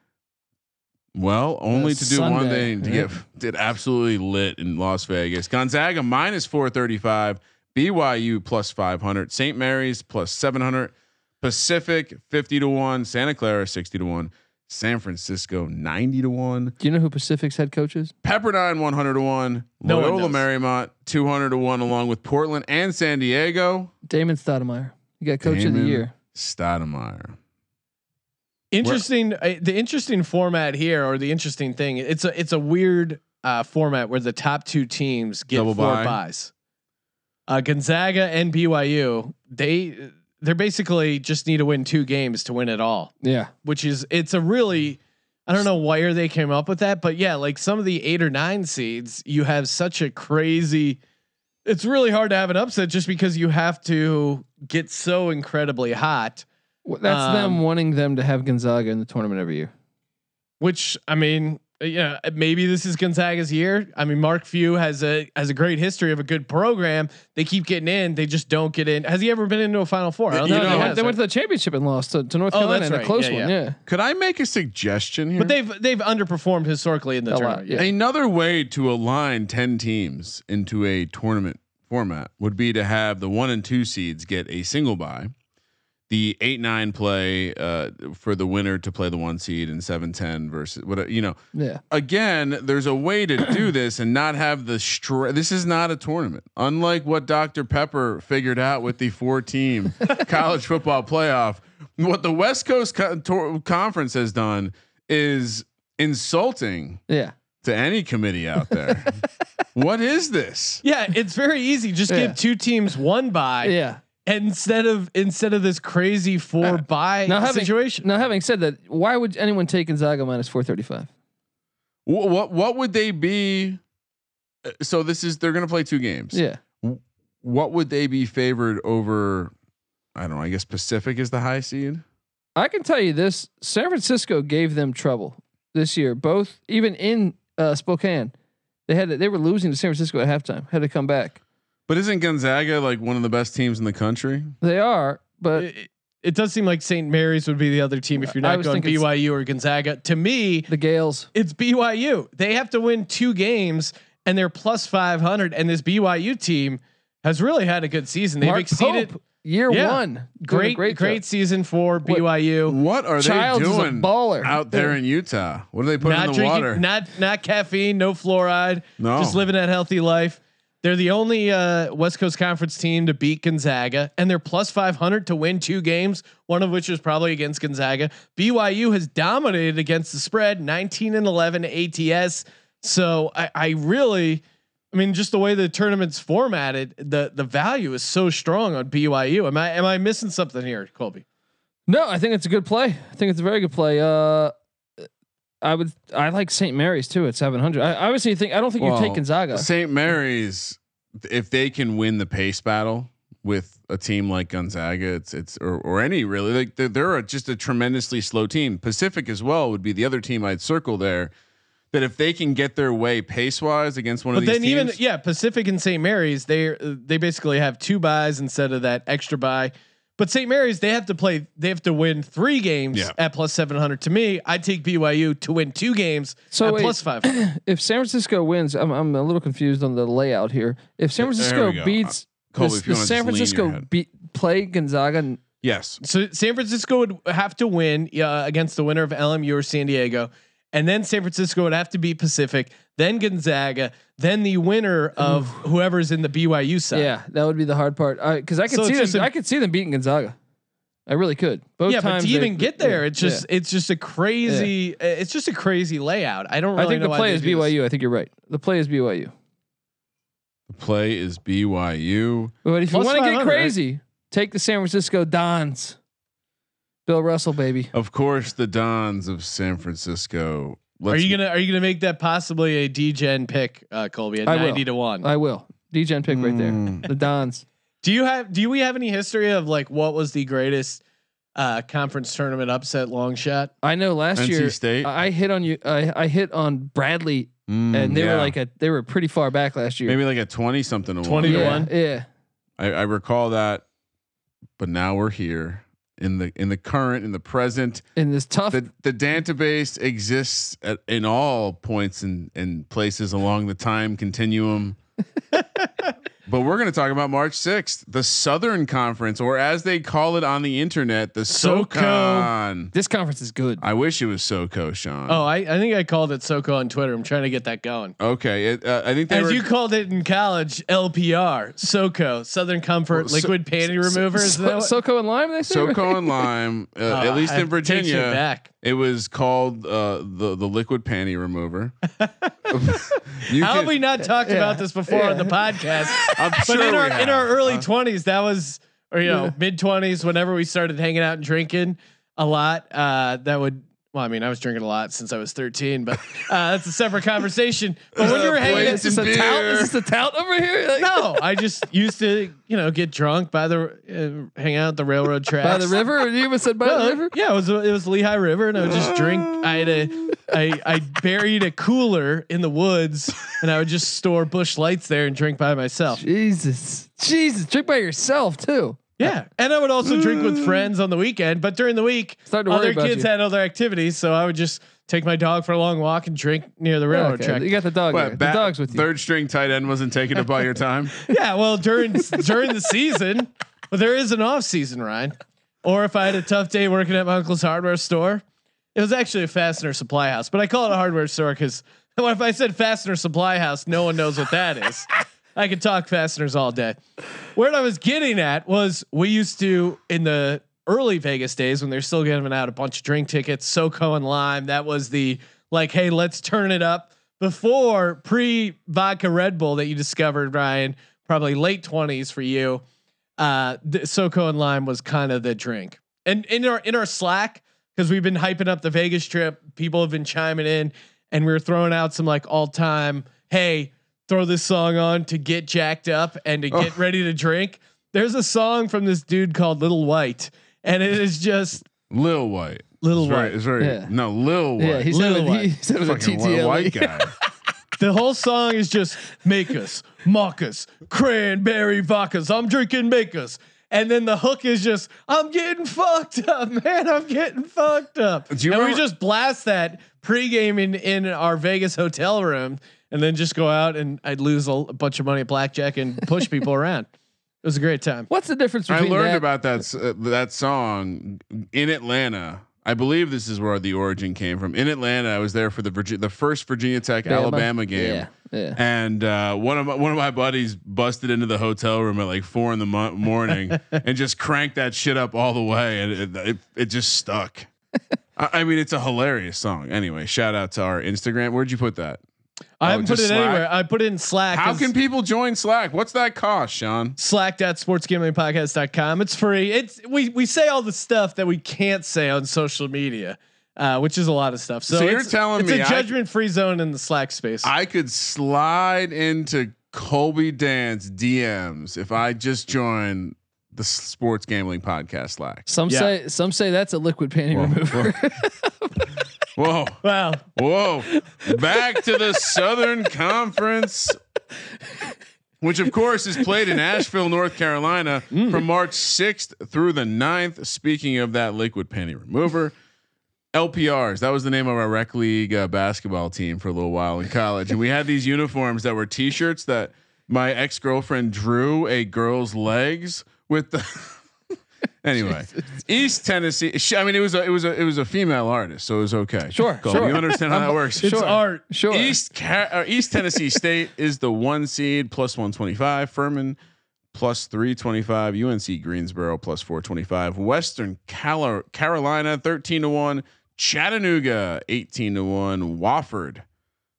Well, only The to do one thing to yeah. get get absolutely lit in Las Vegas. Gonzaga minus 435, BYU plus 500, St. Mary's plus 700, Pacific fifty to one, Santa Clara sixty to one, San Francisco ninety to one, Do you know who Pacific's head coach is? Pepperdine one hundred to one, No Loyola. Marymount two hundred to one, along with Portland and San Diego. Damon Stoudemire. You got coach of the year. Stoudemire. Interesting. Uh, the interesting format here, or the interesting thing, it's a it's a weird uh, format where the top two teams get Double four bye. buys. Uh, Gonzaga and BYU, they they're basically just need to win two games to win it all, Yeah. which is it's a really I don't know where they came up with that, but yeah, like some of the eight or nine seeds, you have such a crazy. It's really hard to have an upset just because you have to get so incredibly hot. Well, That's them Um, wanting them to have Gonzaga in the tournament every year. Which I mean, Uh, yeah, uh, maybe this is Gonzaga's year. I mean, Mark Few has a has a great history of a good program. They keep getting in, they just don't get in. Has he ever been into a Final Four? I don't You think No, know, they, has, went, they right? went to the championship and lost to, to North Oh, Carolina that's in a close Yeah, one. yeah. Yeah. Could I make a suggestion here? but they've they've underperformed historically in the A lot, tournament. yeah. Another way to align 10 teams into a tournament format would be to have the one and two seeds get a single bye, the eight nine play uh, for the winner to play the one seed and seven ten versus what you know. Yeah. Again, there's a way to do this and not have the str. This is not a tournament, unlike what Dr Pepper figured out with the four team college football playoff. What the West Coast Co- Tor- Conference has done is insulting Yeah. to any committee out there. what is this? Yeah, it's very easy. Just Yeah. give two teams one bye Yeah. Instead of instead of this crazy four bye Now having situation. now having said that, why would anyone take Gonzaga minus four thirty five? What what, what would they be? uh, So this is they're going to play two games. Yeah. What would they be favored over? I don't know. I guess Pacific is the high seed. I can tell you this: San Francisco gave them trouble this year. Both even in uh, Spokane, they had to, they were losing to San Francisco at halftime. Had to come back. But isn't Gonzaga like one of the best teams in the country? They are, but it, it does seem like St. Mary's would be the other team if you're not was going BYU or Gonzaga. To me, the Gaels. it's BYU. They have to win two games and they're plus 500. And this BYU team has really had a good season. They've Mark exceeded Pope, year Yeah. one. Great, great, great, job. season for BYU. What are Childs they doing baller. out there in Utah? What do they put Not in the drinking, water? not not caffeine, no fluoride. No. just living that healthy life. They're the only uh, West Coast Conference team to beat Gonzaga, and they're plus 500 to win two games, one of which is probably against Gonzaga. BYU has dominated against the spread, 19 and 11 ATS. So I, I really, I mean, just the way the tournament's formatted, the the value is so strong on BYU. Am I am I missing something here, Colby? No, I think it's a good play. I think it's a very good play. Uh, I would. I like St. Mary's too at seven hundred. I obviously think I don't think you take Gonzaga. St. Mary's, if they can win the pace battle with a team like Gonzaga, it's it's or, or any really like they're, they're just a tremendously slow team. Pacific as well would be the other team I'd circle there. That if they can get their way pace wise against one But of these teams, even teams, yeah, Pacific and St. Mary's they they basically have two buys instead of that extra buy. But St. Mary's they have to play they have to win three games Yeah. at plus seven hundred. To me, I'd take BYU to win two games So at wait, plus five. if San Francisco wins, I'm I'm a little confused on the layout here. If San Francisco go. beats Colby, does- does San just lean your Francisco beat play Gonzaga, yes, so San Francisco would have to win uh, against the winner of LMU or San Diego, and then San Francisco would have to beat Pacific, then Gonzaga, then the winner of whoever's in the BYU side. yeah, that would be the hard part. Because I could So see it's just them. a- I could see them beating Gonzaga. I really could. Both yeah, but times to they- even get there, yeah, it's just it's just a crazy it's just a crazy layout. I don't. Really I think know the play is do this. BYU. I think you're right. The play is BYU. the play is BYU. But if you want to get 500, right? crazy, take the San Francisco Dons. Bill Russell, baby. Of course, the Dons of San Francisco. Are Let's- you gonna Are you gonna make that possibly a degen pick, uh, Colby, at I will. ninety to one? I will. degen pick right there. Mm. The Dons. do you have Do we have any history of like what was the greatest uh, conference tournament upset long shot? I know last NC year State? I hit on you. I, I hit on Bradley, Mm, and they yeah. were like a they were pretty far back last year. maybe like a twenty something. 20 to yeah, one? Yeah. I, I recall that, but now we're here in the in the current in the present. In this tough. The the database exists at, in all points and and places along the time continuum. But we're going to talk about March 6th, the Southern Conference, or as they call it on the internet, the SoCo. SoCon. This conference is good. I wish it was SoCo, Sean. Oh, I, I think I called it SoCo on Twitter. I'm trying to get that going. okay. It, uh, I think they As were. you called it in college, LPR, SoCo, Southern Comfort Well, so- Liquid Panty Remover. Is So, SoCo and lime. They say SoCo and Lime, uh, Oh, at least I in take shit Virginia, back. It was called uh, the the liquid panty remover. you How can- have we not talked Yeah. about this before on the podcast? I'm but sure in we our in have. our early twenties, that was or you know mid twenties, whenever we started hanging out and drinking a lot, uh, that would. Well, I mean, I was drinking a lot since I was 13, but uh, that's a separate conversation. But when you were hanging, Is this a tout? Is this a tout over here? Like, no, I just used to, you know, get drunk by the, uh, hang out at the railroad tracks By the river? You even said by Well, the river? Yeah, it was it was Lehigh River, and I would just drink. I had a, I I buried a cooler in the woods, and I would just store Busch Lights there and drink by myself. Jesus, Jesus, drink by yourself too. Yeah, and I would also drink with mm. friends on the weekend, but during the week, Starting to worry other kids you. had other activities, so I would just take my dog for a long walk and drink near the railroad Okay, track. You got the dog. What, there. The dog's with you. Third string tight end wasn't taking up all your time. Yeah, well, during during the season, but there is an off season, Ryan. Or if I had a tough day working at my uncle's hardware store, it was actually a fastener supply house, but I call it a hardware store because what if I said fastener supply house? No one knows what that is. I could talk fasteners all day. Where I was getting at was we used to in the early Vegas days when they're still giving out a bunch of drink tickets, SoCo and Lime. That was the like, hey, let's turn it up before pre vodka Red Bull that you discovered, Ryan. Probably late twenties for you. Uh, SoCo and Lime was kind of the drink, and in our in our Slack because we've been hyping up the Vegas trip. People have been chiming in, and we were throwing out some like all time. Hey, throw this song on to get jacked up and to get oh. ready to drink. There's a song from this dude called Little White, and it is just Lil White. Little It's very- White. It's very Yeah. no Lil White. yeah, he said, Little it, he White. said it was a fucking TTL. white guy. The whole song is just make us, mock us, cranberry vodkas. I'm drinking make us. And then the hook is just, I'm getting fucked up, man. I'm getting fucked up. Do you and we just blast that pregame in, in our Vegas hotel room and then just go out and I'd lose a, a bunch of money at blackjack and push people around. It was a great time. What's the difference I learned that? about that uh, that song in Atlanta. I believe this is where the origin came from. In Atlanta, I was there for the Virgi- the first Virginia Tech Bama? Alabama game. Yeah, yeah. And uh, one of my, one of my buddies busted into the hotel room at like four in the mo- morning and just cranked that shit up all the way, and it it, it just stuck. I, I mean, it's a hilarious song. Anyway, shout out to our Instagram. Where'd you put that? I Oh, haven't put it Slack? anywhere. I put it in Slack. How can people join Slack? What's that cost, Sean? slack slack.sportsgamblingpodcast.com. It's free. It's we we say all the stuff that we can't say on social media, uh, which is a lot of stuff. So, So you're it's- telling it's me a I- judgment free zone in the Slack space. I could slide into Colby Dance DMs if I just join the sports gambling podcast Slack. Some Yeah. say some say that's a liquid panty remover. Whoa, wow. whoa! Back to the Southern Conference, which of course is played in Asheville, North Carolina, from March 6th through the 9th. Speaking of that liquid panty remover. LPRs. That was the name of our rec league uh, basketball team for a little while in college, and we had these uniforms that were T-shirts that my ex girlfriend drew a girl's legs with the. Anyway, East Tennessee. she- I mean, it was a it was a it was a female artist, so it was okay. Sure, Colby, sure. You understand how that works? It's Sure. art. sure. East uh, East Tennessee State is the one seed plus 125. Furman plus 325. UNC Greensboro plus 425. Western Calo- Carolina 13 to 1. Chattanooga 18 to 1. Wofford.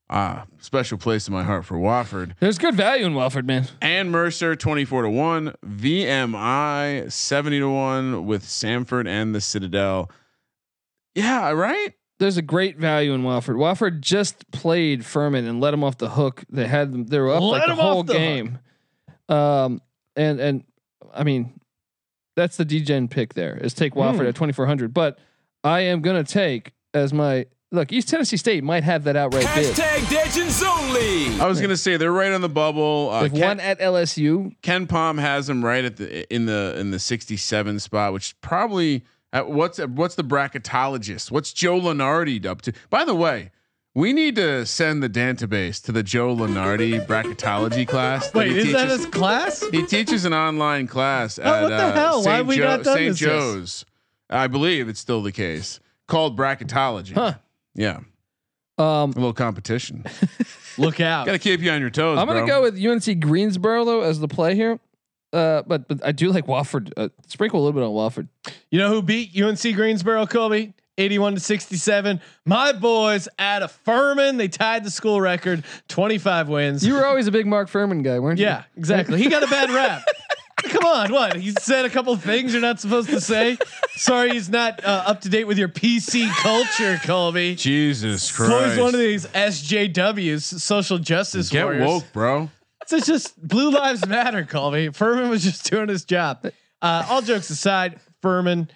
Ah, special place in my heart for Wofford. There's good value in Wofford, man. And Mercer 24 to 1. VMI 70 to 1 with Samford and the Citadel. Yeah, right? There's a great value in Wofford. Wofford just played Furman and let them off the hook. They had them. They were up Let like the 'em off whole the hook. game. Um, and and I mean, that's the degen pick there is take Wofford Hmm. at 2400. But I am gonna take as my look. East Tennessee State might have that outright bid. Hashtag Legends Only. I was going to say they're right on the bubble. Uh, If Ken- one at LSU, KenPom has them right at the in the in the 67 spot, which is probably at what's what's the bracketologist? What's Joe Lunardi up to? By the way, We need to send the database to the Joe Lunardi bracketology class. Wait, he is that teaches- his class? He teaches an online class at Oh, what the uh, hell? Why St. have we Jo- not done St. this? Joe's. I believe it's still the case. Called bracketology. Huh. Yeah, Um, a little competition. Look out. Got to keep you on your toes. I'm gonna go with UNC Greensboro though as the play here. Uh, but but I do like Wofford. Uh, sprinkle a little bit on Wofford. You know who beat UNC Greensboro, Kobe? 81 to 67. My boys out of Furman. They tied the school record, 25 wins. You were always a big Mark Furman guy, weren't you? yeah, exactly. He got a bad rap. Come on, what? He said a couple things you're not supposed to say. Sorry, he's not uh, up to date with your PC culture, Colby. Jesus Christ. one of these SJWs, social justice Get warriors. woke, bro. So it's just Blue Lives Matter, Colby. Furman was just doing his job. Uh, all jokes aside, Furman,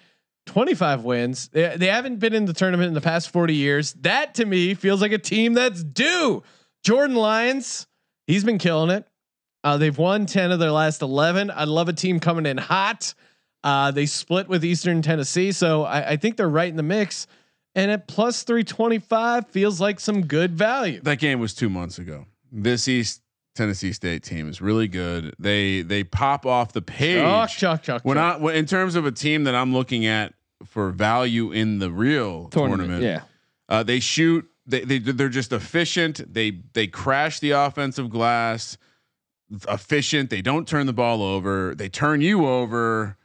25 wins. They, they haven't been in the tournament in the past 40 years. That to me feels like a team that's due. Jordan Lyons, he's been killing it. Uh, they've won 10 of their last 11. I love a team coming in hot. Uh, they split with Eastern Tennessee. So I, I think they're right in the mix. And at plus 325 feels like some good value. That game was two months ago. This East Tennessee State team is really good. They they pop off the page. Chalk, chalk, chalk, when chalk. I when, in terms of a team that I'm looking at for value in the real tournament, Yeah. uh, they shoot. They they they're just efficient. They they crash the offensive glass. Efficient. They don't turn the ball over. They turn you over.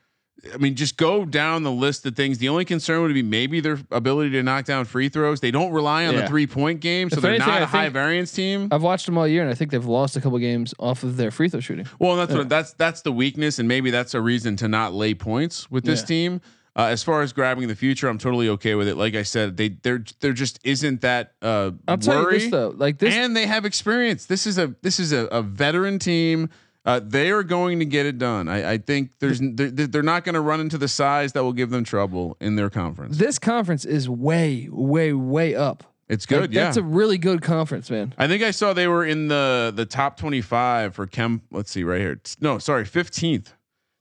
I mean, just go down the list of things. The only concern would be maybe their ability to knock down free throws. They don't rely on Yeah. the three point game, so If they're anything, not I a high variance team. I've watched them all year, and I think they've lost a couple games off of their free throw shooting. Well, that's what that's that's the weakness, and maybe that's a reason to not lay points with this Yeah. team. Uh, as far as grabbing the future, I'm totally okay with it. Like I said, they there there just isn't that uh, I'll tell worry, you this though, like this, and they have experience. This is a this is a, a veteran team. Uh, they are going to get it done. I, I think there's they're, they're not going to run into the size that will give them trouble in their conference. this conference is way, way, way up. It's Like, good, yeah. That's a really good conference, man. I think I saw they were in the the top 25 for chem. Let's see right here. No, sorry, 15th.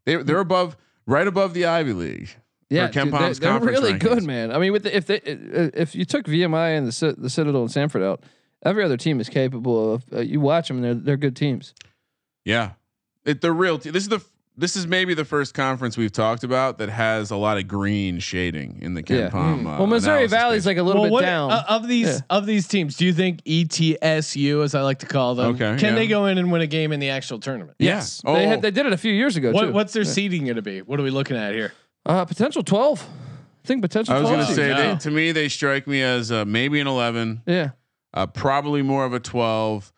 They they're above right above the Ivy League. Yeah, dude, they're, they're conference really good, man. I mean, with the, if they uh, if you took VMI and the the Citadel and Samford out, every other team is capable of. Uh, you watch them, they're they're good teams. Yeah, it, they're real. Te- this is the this is maybe the first conference we've talked about that has a lot of green shading in the Ken Yeah. Palm. Uh, well, Missouri analysis Valley's page. like a little Well, bit what- down. uh, of these Yeah. of these teams. Do you think ETSU, as I like to call them, Okay, can yeah. they go in and win a game in the actual tournament? Yeah. yes, Oh, they had, they did it a few years ago What, too. what's their seeding going to be? What are we looking at here? Uh, potential twelve? I think potential. I was 12 going to say Yeah. they, to me they strike me as uh, maybe an 11, yeah. uh, probably more of a 12.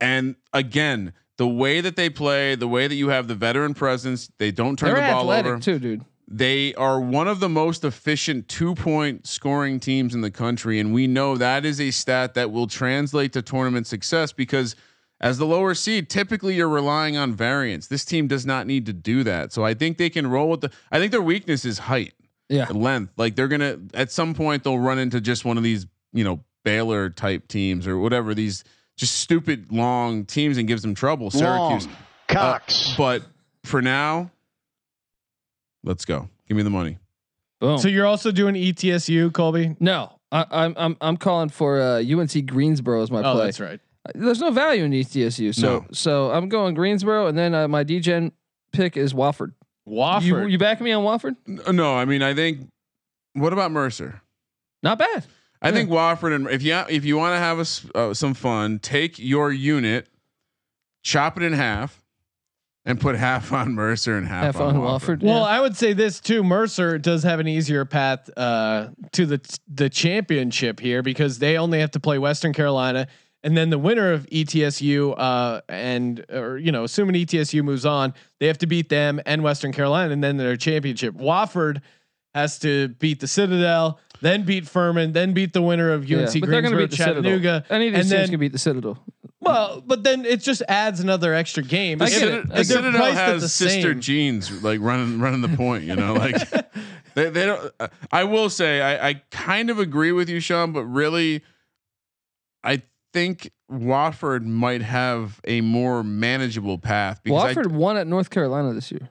And again, the way that they play, the way that you have the veteran presence, they don't turn They're the ball over. too, dude. They are one of the most efficient two point scoring teams in the country. And we know that is a stat that will translate to tournament success because as the lower seed, typically you're relying on variance. This team does not need to do that. So I think they can roll with the, I think their weakness is height, Yeah, length. Like they're going to, at some point, they'll run into just one of these, you know, Baylor type teams or whatever, these just stupid long teams and gives them trouble. Syracuse. Cox. But for now, let's go. Give me the money. boom. So you're also doing ETSU, Colby? no, I, I'm I'm I'm calling for uh, UNC Greensboro as my Oh, play. that's right. There's no value in ETSU, so No. so I'm going Greensboro, and then uh, my degen pick is Wofford. Wofford. You you backing me on Wofford? No, I mean, I think. What about Mercer? Not bad. I Yeah. think Wofford and if you if you want to have a s uh, some fun, take your unit, chop it in half, and put half on Mercer and half, Have on fun, Wofford. Wofford. well, yeah. I would say this too. Mercer does have an easier path uh, to the the championship here because they only have to play Western Carolina, and then the winner of ETSU uh, and or you know, assuming ETSU moves on, they have to beat them and Western Carolina, and then their championship. Wofford has to beat the Citadel, then beat Furman, then beat the winner of Yeah, UNC but they're going to Greensboro beat the Chattanooga, Any of these and teams then can beat the Citadel. well, but then it just adds another extra game. I If- get Citadel, it. if the Citadel has the sister same- jeans like running running the point. You know, like they they don't. uh, I will say I I kind of agree with you, Sean, but really, I think Wofford might have a more manageable path because I, Wofford won at North Carolina this year.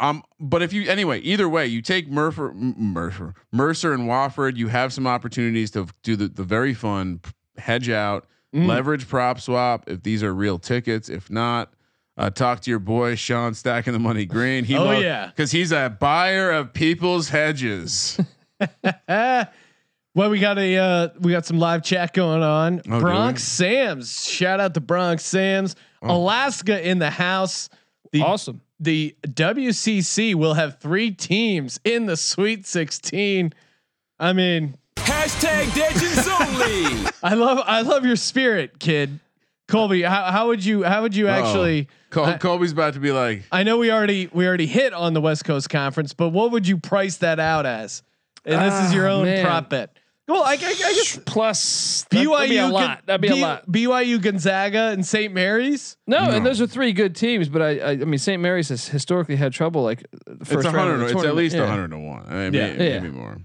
Um, but if you anyway, either way, you take Mercer, M- Mercer, Mercer, and Wofford. You have some opportunities to do the, the very fun hedge out, Mm. leverage PropSwap if these are real tickets. If not, uh, talk to your boy Sean Stacking the Money Green. He Oh, yeah. because he's a buyer of people's hedges. Well, we got a uh, we got some live chat going on. do we? Bronx Sam's, shout out to Bronx Sam's, Oh. Alaska in the house. The Awesome. the WCC will have three teams in the Sweet 16. I mean, Hashtag Legends only. I love I love your spirit, kid. Colby, how, how would you how would you actually? Col- I- Colby's about to be like, I know we already we already hit on the West Coast Conference, but what would you price that out as? And this is your Ah, own man. prop bet. Well, I, I, I guess Plus BYU that'd be a lot. That'd be B- a lot. BYU Gonzaga and St. Mary's. No, and those are three good teams, but I, I, I mean, St. Mary's has historically had trouble. Like the it's first a round of hundred. the It's at least a Yeah. hundred to one. I mean, Yeah. maybe, Yeah. maybe more.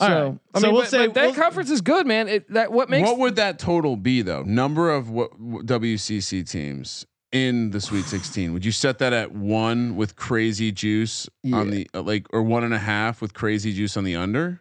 All So right. I So mean, we'll but, say- but that we'll- conference is good, man. It that what makes what would that total be though? Number of what, what WCC teams in the Sweet 16? Would you set that at one with crazy juice on the uh, like, or one and a half with crazy juice on the under?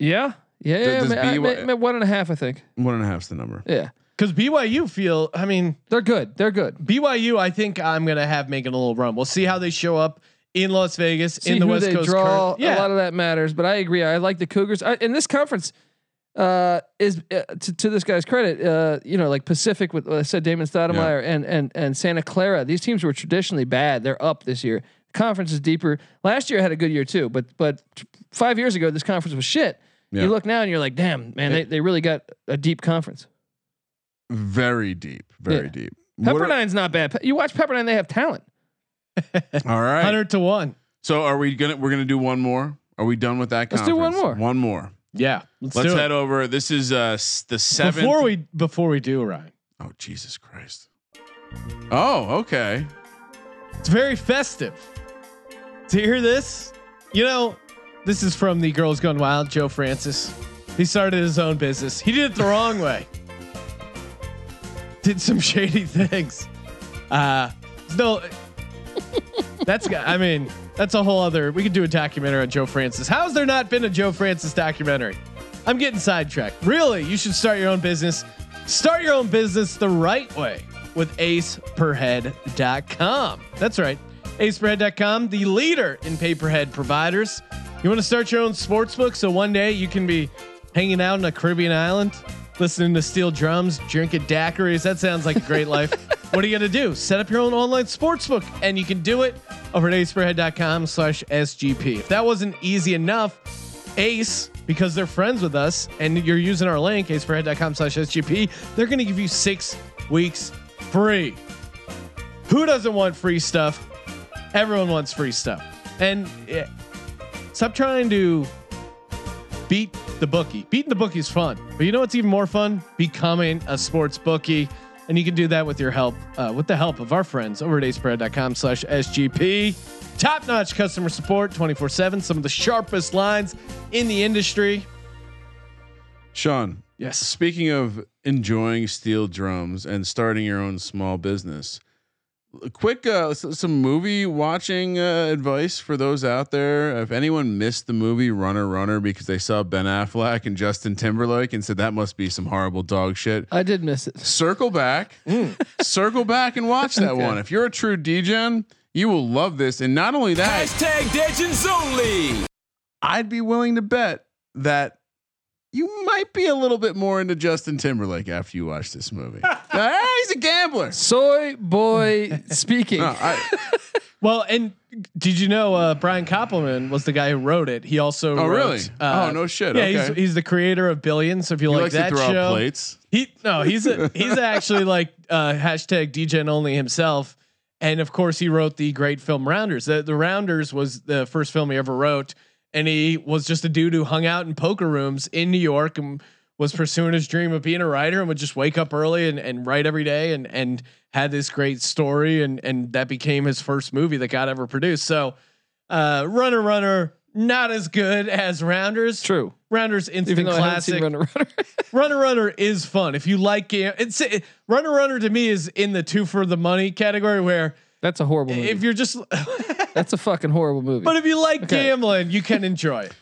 yeah yeah yeah does ma- I- BY ma- ma- one and a half I think. One and a half's the number. yeah. Because BYU feel, I mean, they're good they're good. BYU, I think I'm gonna have making a little run. We'll see how they show up in Las Vegas see in the West Coast. draw current- yeah, a lot of that matters but I agree I like the Cougars. I, in this conference uh is uh, to, to this guy's credit uh you know like Pacific with uh, I said Damon Stoudemire and and and Santa Clara these teams were traditionally bad they're up this year. Conference is deeper. Last year had a good year too but but 5 years ago this conference was shit Yeah. you look now and you're like damn man they, they really got a deep conference Very deep. Very Yeah. deep. What are- Pepperdine's not bad. You watch Pepperdine; they have talent. all right. hundred to one. So are we gonna? We're gonna do one more. Are we done with that? Let's do one more. One more. Yeah, let's, Let's head it. over. This is uh the seventh. Before we before we do, Ryan, oh Jesus Christ. Oh, okay. it's very festive. To hear this, you know, this is from the Girls Gone Wild, Joe Francis. He started his own business. He did it the wrong way. Did some shady things. Uh no that's I mean, that's a whole other we could do a documentary on Joe Francis. How's there not been a Joe Francis documentary? I'm getting sidetracked. Really, you should start your own business. Start your own business the right way with aceperhead.com. That's right. Aceperhead.com, the leader in pay per head providers. You want to start your own sports book so one day you can be hanging out in a Caribbean island, listening to steel drums, drinking daiquiris. That sounds like a great life. What are you going to do? Set up your own online sports book and you can do it over at aceperhead.com slash SGP. If that wasn't easy enough, Ace, because they're friends with us and you're using our link, aceperhead.com slash SGP, they're going to give you six weeks free. Who doesn't want free stuff? Everyone wants free stuff. And yeah, stop trying to beat the bookie. Beating the bookie is fun, but you know what's even more fun? Becoming a sports bookie. And you can do that with your help, uh, with the help of our friends over at aceperhead.com slash SGP. Top notch customer support 24 7. Some of the sharpest lines in the industry. Sean. Yes. Speaking of enjoying steel drums and starting your own small business, quick uh, some movie watching uh, advice for those out there. If anyone missed the movie Runner Runner because they saw Ben Affleck and Justin Timberlake and said that must be some horrible dog shit, I did miss it. circle back, circle back and watch that one. If you're a true degen, you will love this. And not only that, Hashtag Legends only. I'd be willing to bet that you might be a little bit more into Justin Timberlake after you watch this movie. Ah, he's a gambler. Soy boy speaking. No, I, Well, and did you know uh, Brian Koppelman was the guy who wrote it? He also Oh, wrote, really? uh, Oh, no shit. Yeah, Okay. he's, he's the creator of Billions. So if you he like likes that to throw show, out plates. he no, he's a, he's actually like uh, hashtag degen only himself. And of course, he wrote the great film Rounders. The, the Rounders was the first film he ever wrote, and he was just a dude who hung out in poker rooms in New York and was pursuing his dream of being a writer and would just wake up early and, and write every day and and had this great story and and that became his first movie that got ever produced. So, uh, Runner Runner not as good as Rounders. True. Rounders instant Even though I haven't classic. Runner Runner. Runner Runner is fun if you like game. It's it, Runner Runner to me is in the two for the money category where That's a horrible movie. if you're just, That's a fucking horrible movie. but if you like Okay. gambling, you can enjoy it.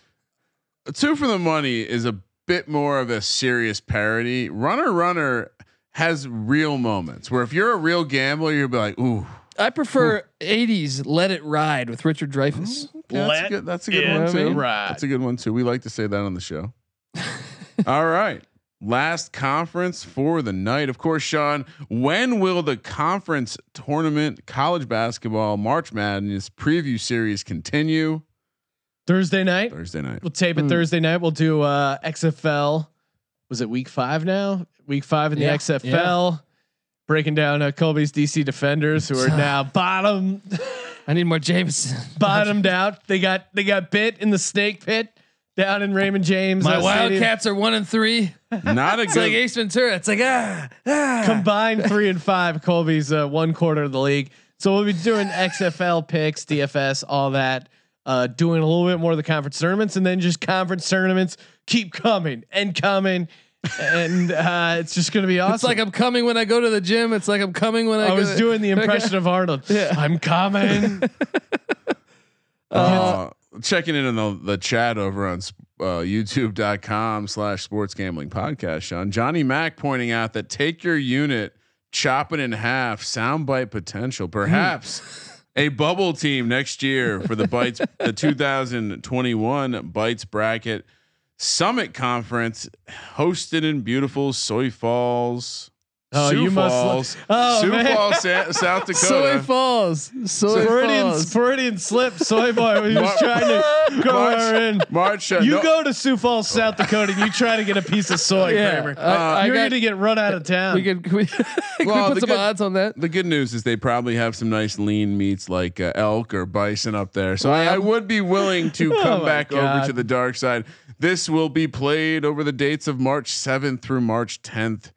Two for the money is a bit more of a serious parody. Runner Runner has real moments where if you're a real gambler, you'll be like, ooh. I prefer '80s "Let It Ride" with Richard Dreyfuss. Mm-hmm. Yeah, that's a good, that's a good it one too. ride. That's a good one too. We like to say that on the show. All right. Last conference for the night. Of course, Sean, when will the conference tournament college basketball March Madness preview series continue? Thursday night. Thursday night. We'll tape it Thursday night. We'll do uh, XFL. Was it week five now? Week five in the Yeah. XFL. Breaking down uh, Colby's DC defenders who are now bottom I need more Jameson. bottomed out. They got they got bit in the snake pit down in Raymond James. My uh, Wildcats are one and three. Not a It's like Ace Ventura. It's like ah ah. combined three and five. Colby's uh, one quarter of the league. So we'll be doing XFL picks, DFS, all that. Uh, doing a little bit more of the conference tournaments, and then just conference tournaments keep coming and coming, and uh, it's just going to be awesome. It's like I'm coming when I go to the gym. It's like I'm coming when I. I go was to- doing the impression of Arnold. Yeah. I'm coming. uh, checking in on the, the chat over on uh, youtube.com slash sports gambling podcast, Sean. Johnny Mack pointing out that take your unit, chop it in half, soundbite potential, perhaps a bubble team next year for the bites, the 2021 bites bracket summit conference hosted in beautiful Soy Falls. Oh, Sioux you must lo- Falls, Oh, Sioux man. Falls, Sa- South Dakota. Soy Falls. Soy Freudian, Falls. Freudian slip. Soy boy He was Mar- trying to go March- in. March, uh, You no- go to Sioux Falls, South Dakota, and you try to get a piece of soy, Yeah, Kramer. I You're got- gonna get run out of town. We could, can we, Well, we put some good- odds on that? The good news is they probably have some nice lean meats like uh, elk or bison up there. So I, I would be willing to Oh come back over to the dark side. This will be played over the dates of March 7th through March 10th,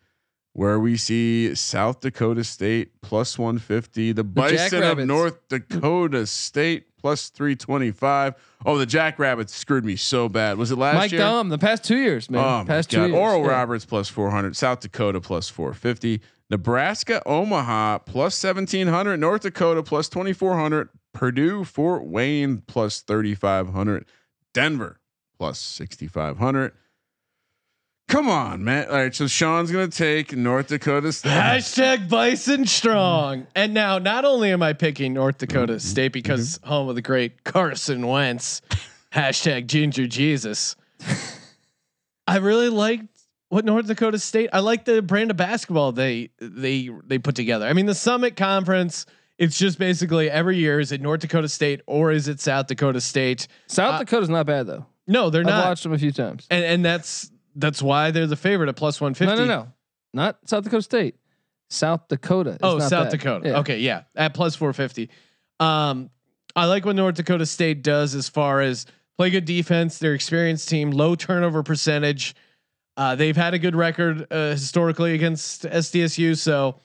where we see South Dakota State plus 150, the Bison of North Dakota State plus 325. Oh, the Jackrabbits screwed me so bad. Was it last Mike year? Mike Daum, the past two years, man. Oh past two years. Oral Yeah. Roberts plus 400, South Dakota plus 450, Nebraska Omaha plus 1700, North Dakota plus 2400, Purdue Fort Wayne plus 3500, Denver plus 6500. Come on, man. All right, so Sean's going to take North Dakota State. Hashtag Bison Strong. And now, not only am I picking North Dakota State because home of the great Carson Wentz. Hashtag Ginger Jesus. I really liked what North Dakota State. I like the brand of basketball they they they put together. I mean, the Summit Conference. It's just basically every year is it North Dakota State or is it South Dakota State? South Uh, Dakota's not bad though. No, they're I've not. watched them a few times. and and that's that's why they're the favorite at plus one fifty. No, no, no, not South Dakota State. South Dakota. is Oh, South bad. Dakota. Yeah. Okay, yeah, at plus four fifty. Um, I like what North Dakota State does as far as play good defense. Their experienced team, low turnover percentage. Uh, they've had a good record uh, historically against SDSU, so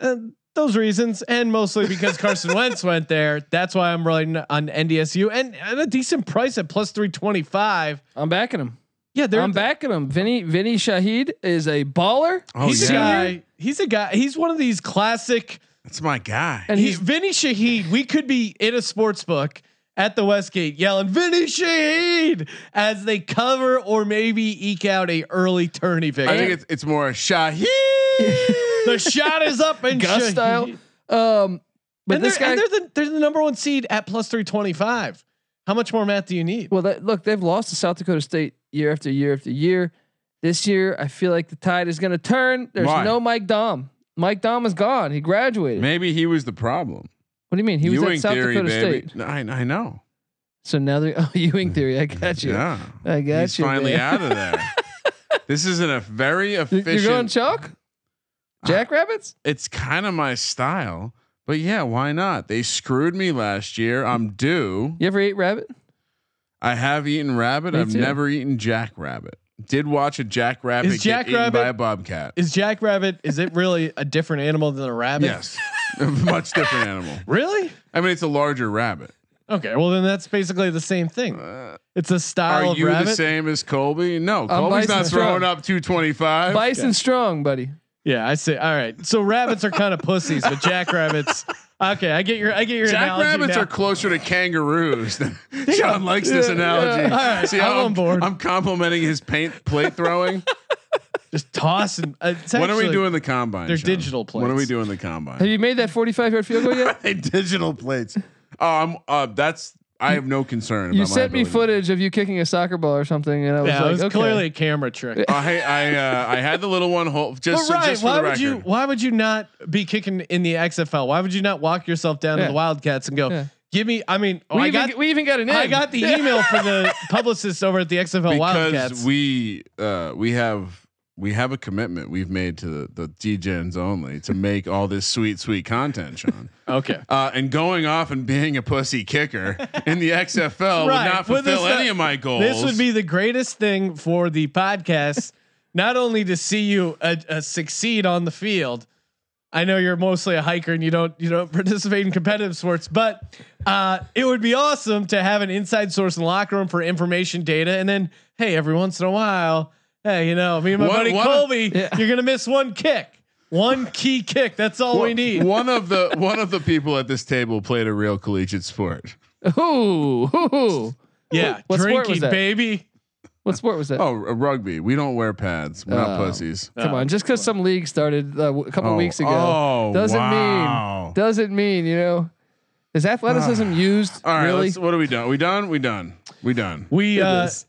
uh, those reasons, and mostly because Carson Wentz went there. That's why I'm rolling on NDSU and, and a decent price at plus three twenty five. I'm backing him. Yeah, they're I'm backing him. Vinny Vinnie Shahid is a baller. Oh, he's a guy. He's a guy. He's one of these classic. That's my guy. And He's he's Vinnie Shahid. We could be in a sports book at the Westgate yelling Vinnie Shahid as they cover or maybe eke out a early tourney victory. I think it's, it's more Shaheed. the shot is up and Gus Shahid. style. Um, but and this they're, guy. and they're the they're the number one seed at plus three twenty five. How much more math do you need? Well, that, look, they've lost to South Dakota State year after year after year. This year, I feel like the tide is going to turn. There's Why? no Mike Daum. Mike Daum is gone. He graduated. Maybe he was the problem. What do you mean? He was at South theory, Dakota baby. State. No, I, I know. So now they're oh Ewing theory. I got you. Yeah. I got you. He's you. finally man. out of there. this isn't a very efficient. You're going chalk. Jackrabbits. Uh, it's kind of my style, but yeah, why not? They screwed me last year. I'm due. You ever ate rabbit? I have eaten rabbit. Me I've too. never eaten jackrabbit. Did watch a jackrabbit Is get eaten jackrabbit- by a bobcat. Is Jackrabbit? Is it really a different animal than a rabbit? yes, a much different animal. Really? I mean, it's a larger rabbit. Okay. Well, then that's basically the same thing. Uh, it's a style Are of you rabbit. the same as Colby? No, Colby's not Strong. throwing up 225. Bison strong, buddy. Yeah, I say. All right. So rabbits are kind of pussies, but jackrabbits, Okay, I get your I get your analogy Jackrabbits now. are closer to kangaroos. Than Sean likes this analogy. All right, See I'm how on board. I'm complimenting his paint plate throwing. just tossing. Uh, it's when are we doing the combine? they're Sean? digital When are we doing the combine? Have you made that 45 yard field goal yet? Digital plates. Oh, I'm. Uh, that's. I have no concern. You about my sent me footage of you kicking a soccer ball or something, and I was Yeah, like, it was okay. clearly a camera trick. Hey, I uh, I had the little one hold just, But so, Ryan, just for why the would record. you? Why would you not be kicking in the XFL? Why would you not walk yourself down Yeah. to the Wildcats and go, Yeah. "Give me"? I mean, oh, we, I even, got we even got an in. I got the email for the publicist over at the XFL Wildcats. because we uh, we have we have a commitment we've made to the, the degens only to make all this sweet sweet content, Sean. okay, Uh, and going off and being a pussy kicker in the XFL Right, would not fulfill any of my goals. this would be the greatest thing for the podcast. not only to see you uh, uh, succeed on the field. I know you're mostly a hiker and you don't you don't participate in competitive sports, but uh, it would be awesome to have an inside source in the locker room for information data. And then, hey, every once in a while, hey, you know, me and my One- buddy one- Colby, Yeah. you're gonna miss one kick, one key kick. That's all we need. One of the one of the people at this table played a real collegiate sport. Ooh, ooh. Yeah, What sport was drinking, that? baby. What sport was that? Oh, a rugby. We don't wear pads. We're not Oh. pussies. Come on, just because some league started uh, w- a couple Oh, weeks ago oh, doesn't wow. mean doesn't mean you know is athleticism used All right, really? what are we done? We done? We done? We done? We It uh, is.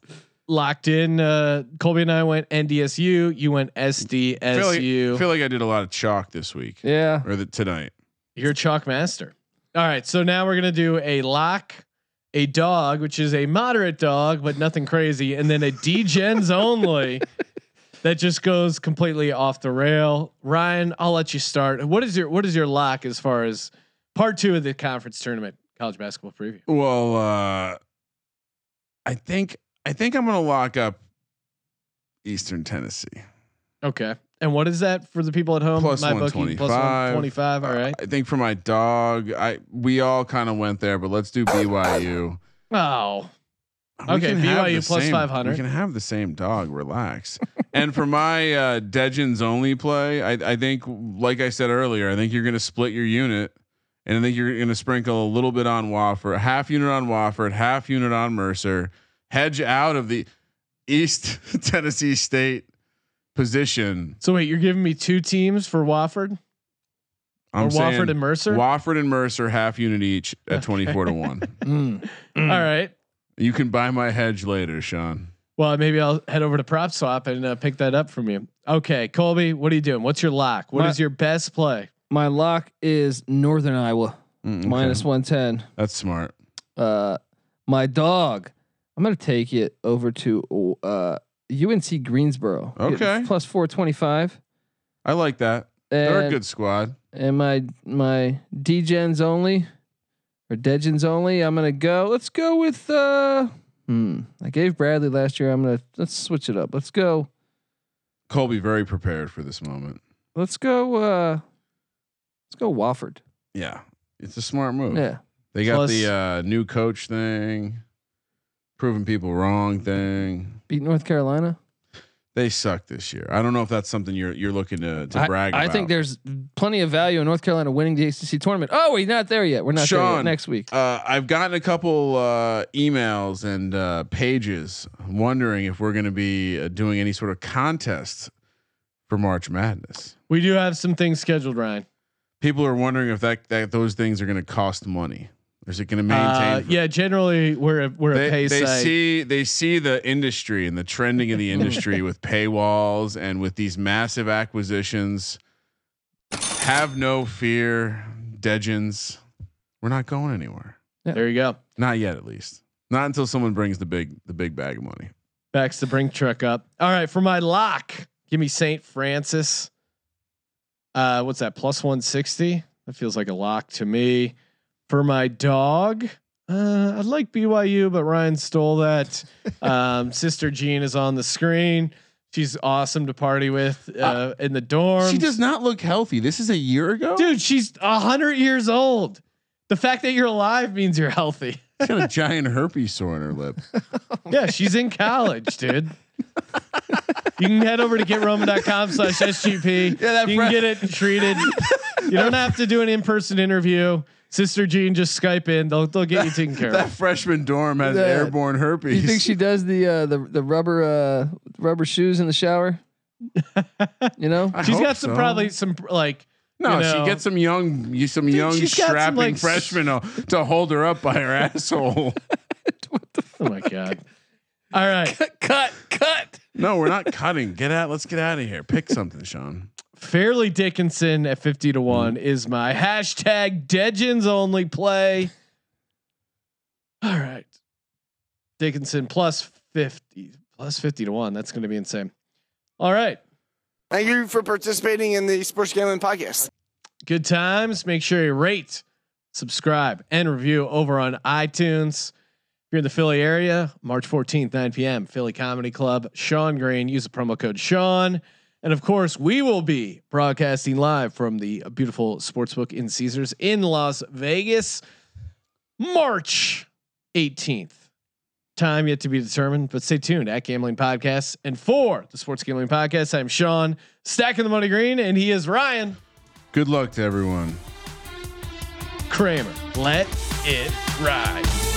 Locked in. Uh, Colby and I went NDSU. You went SDSU. I feel, like, SDSU. feel like I did a lot of chalk this week Yeah, or the, tonight. You're a chalk master. All right, so now we're gonna do a lock, a dog, which is a moderate dog, but nothing crazy, and then a degens only. That just goes completely off the rail. Ryan, I'll let you start. What is your what is your lock as far as part two of the conference tournament college basketball preview? Well, uh, I think I think I'm gonna lock up Eastern Tennessee. Okay, and what is that for the people at home? Plus MyBookie, plus 125. 125. All right. I think for my dog, I we all kind of went there, but let's do BYU. Oh, We Okay, BYU plus same- 500. We can have the same dog. Relax. and for my uh, Degens only play, I, I think, like I said earlier, I think you're going to split your unit, and I think you're going to sprinkle a little bit on Wofford, half unit on Wofford, half unit on Mercer, hedge out of the East Tennessee State position. so wait, you're giving me two teams for Wofford I'm or Wofford and Mercer? Wofford and Mercer half unit each at 24 to one. Mm. All right. You can buy my hedge later, Sean. Well, maybe I'll head over to PropSwap and uh, pick that up from you. Okay, Colby, what are you doing? What's your lock? What is My- your best play? my lock is Northern Iowa Mm, okay. minus one ten. That's smart. Uh, my dog. I'm gonna take it over to uh UNC Greensboro. Okay. plus four twenty five. I like that. They're a good squad. and my my degens only or Degens only. I'm gonna go. Let's go with. uh Hmm. I gave Bradley last year. I'm gonna let's switch it up. Let's go. Colby very prepared for this moment. Let's go. uh Let's go Wofford. Yeah, it's a smart move. Yeah. They got Plus- the uh, new coach thing, proving people wrong thing. Beat North Carolina. They suck this year. I don't know if that's something you're you're looking to to I, brag I about. think there's plenty of value in North Carolina winning the ACC tournament. Oh, we're not there yet. We're not there yet. Sean, Next week. Uh, I've gotten a couple uh, emails and uh, pages wondering if we're going to be uh, doing any sort of contest for March Madness. We do have some things scheduled, Ryan. People are wondering if that, that those things are going to cost money. Is it going to Uh, maintain? yeah, generally we're a, we're a they, pay they site. see they see the industry and the trending of the industry with paywalls and with these massive acquisitions. Have no fear, Degens. We're not going anywhere. there you go. Not yet, at least. Not until someone brings the big the big bag of money. Backs the brink truck up. All right, for my lock, give me St. Francis. Uh, what's that? Plus one sixty. That feels like a lock to me. For my dog, uh, I'd like BYU, but Ryan stole that. Um, Sister Jean is on the screen. She's awesome to party with uh, in the dorm. She does not look healthy. This is a year ago. dude. She's a hundred years old. The fact that you're alive means you're healthy. She's got a giant herpes sore on her lip. Yeah, she's in college, dude. You can head over to getroman.com slash SGP. Yeah, you fre- can get it treated. You don't have to do an in-person interview. Sister Jean, just Skype in. They'll they'll get you taken care That of. freshman dorm has Yeah. airborne herpes. You think she does the uh, the the rubber uh, rubber shoes in the shower? You know, I She's hope got some so. probably some like No, you know, she gets some young, you- some young she's some, strapping like, freshman to, to hold her up by her asshole. Oh my god. All right. cut, cut. No, we're not cutting. Get out. Let's get out of here. Pick something, Sean. Fairleigh Dickinson at 50 to 1 mm. is my hashtag Degens only play. All right. Dickinson plus 50 plus 50 to 1. That's going to be insane. All right. Thank you for participating in the Sports Gambling Podcast. Good times. Make sure you rate, subscribe, and review over on iTunes. If you're in the Philly area, March 14th, 9 p.m., Philly Comedy Club, Sean Green. Use the promo code Sean. And of course, we will be broadcasting live from the beautiful sportsbook in Caesars in Las Vegas, March 18th. Time yet to be determined, but stay tuned at Gambling Podcasts. And for the Sports Gambling Podcast, I'm Sean, stacking the money green, and he is Ryan Good luck to everyone. Kramer. Let it ride.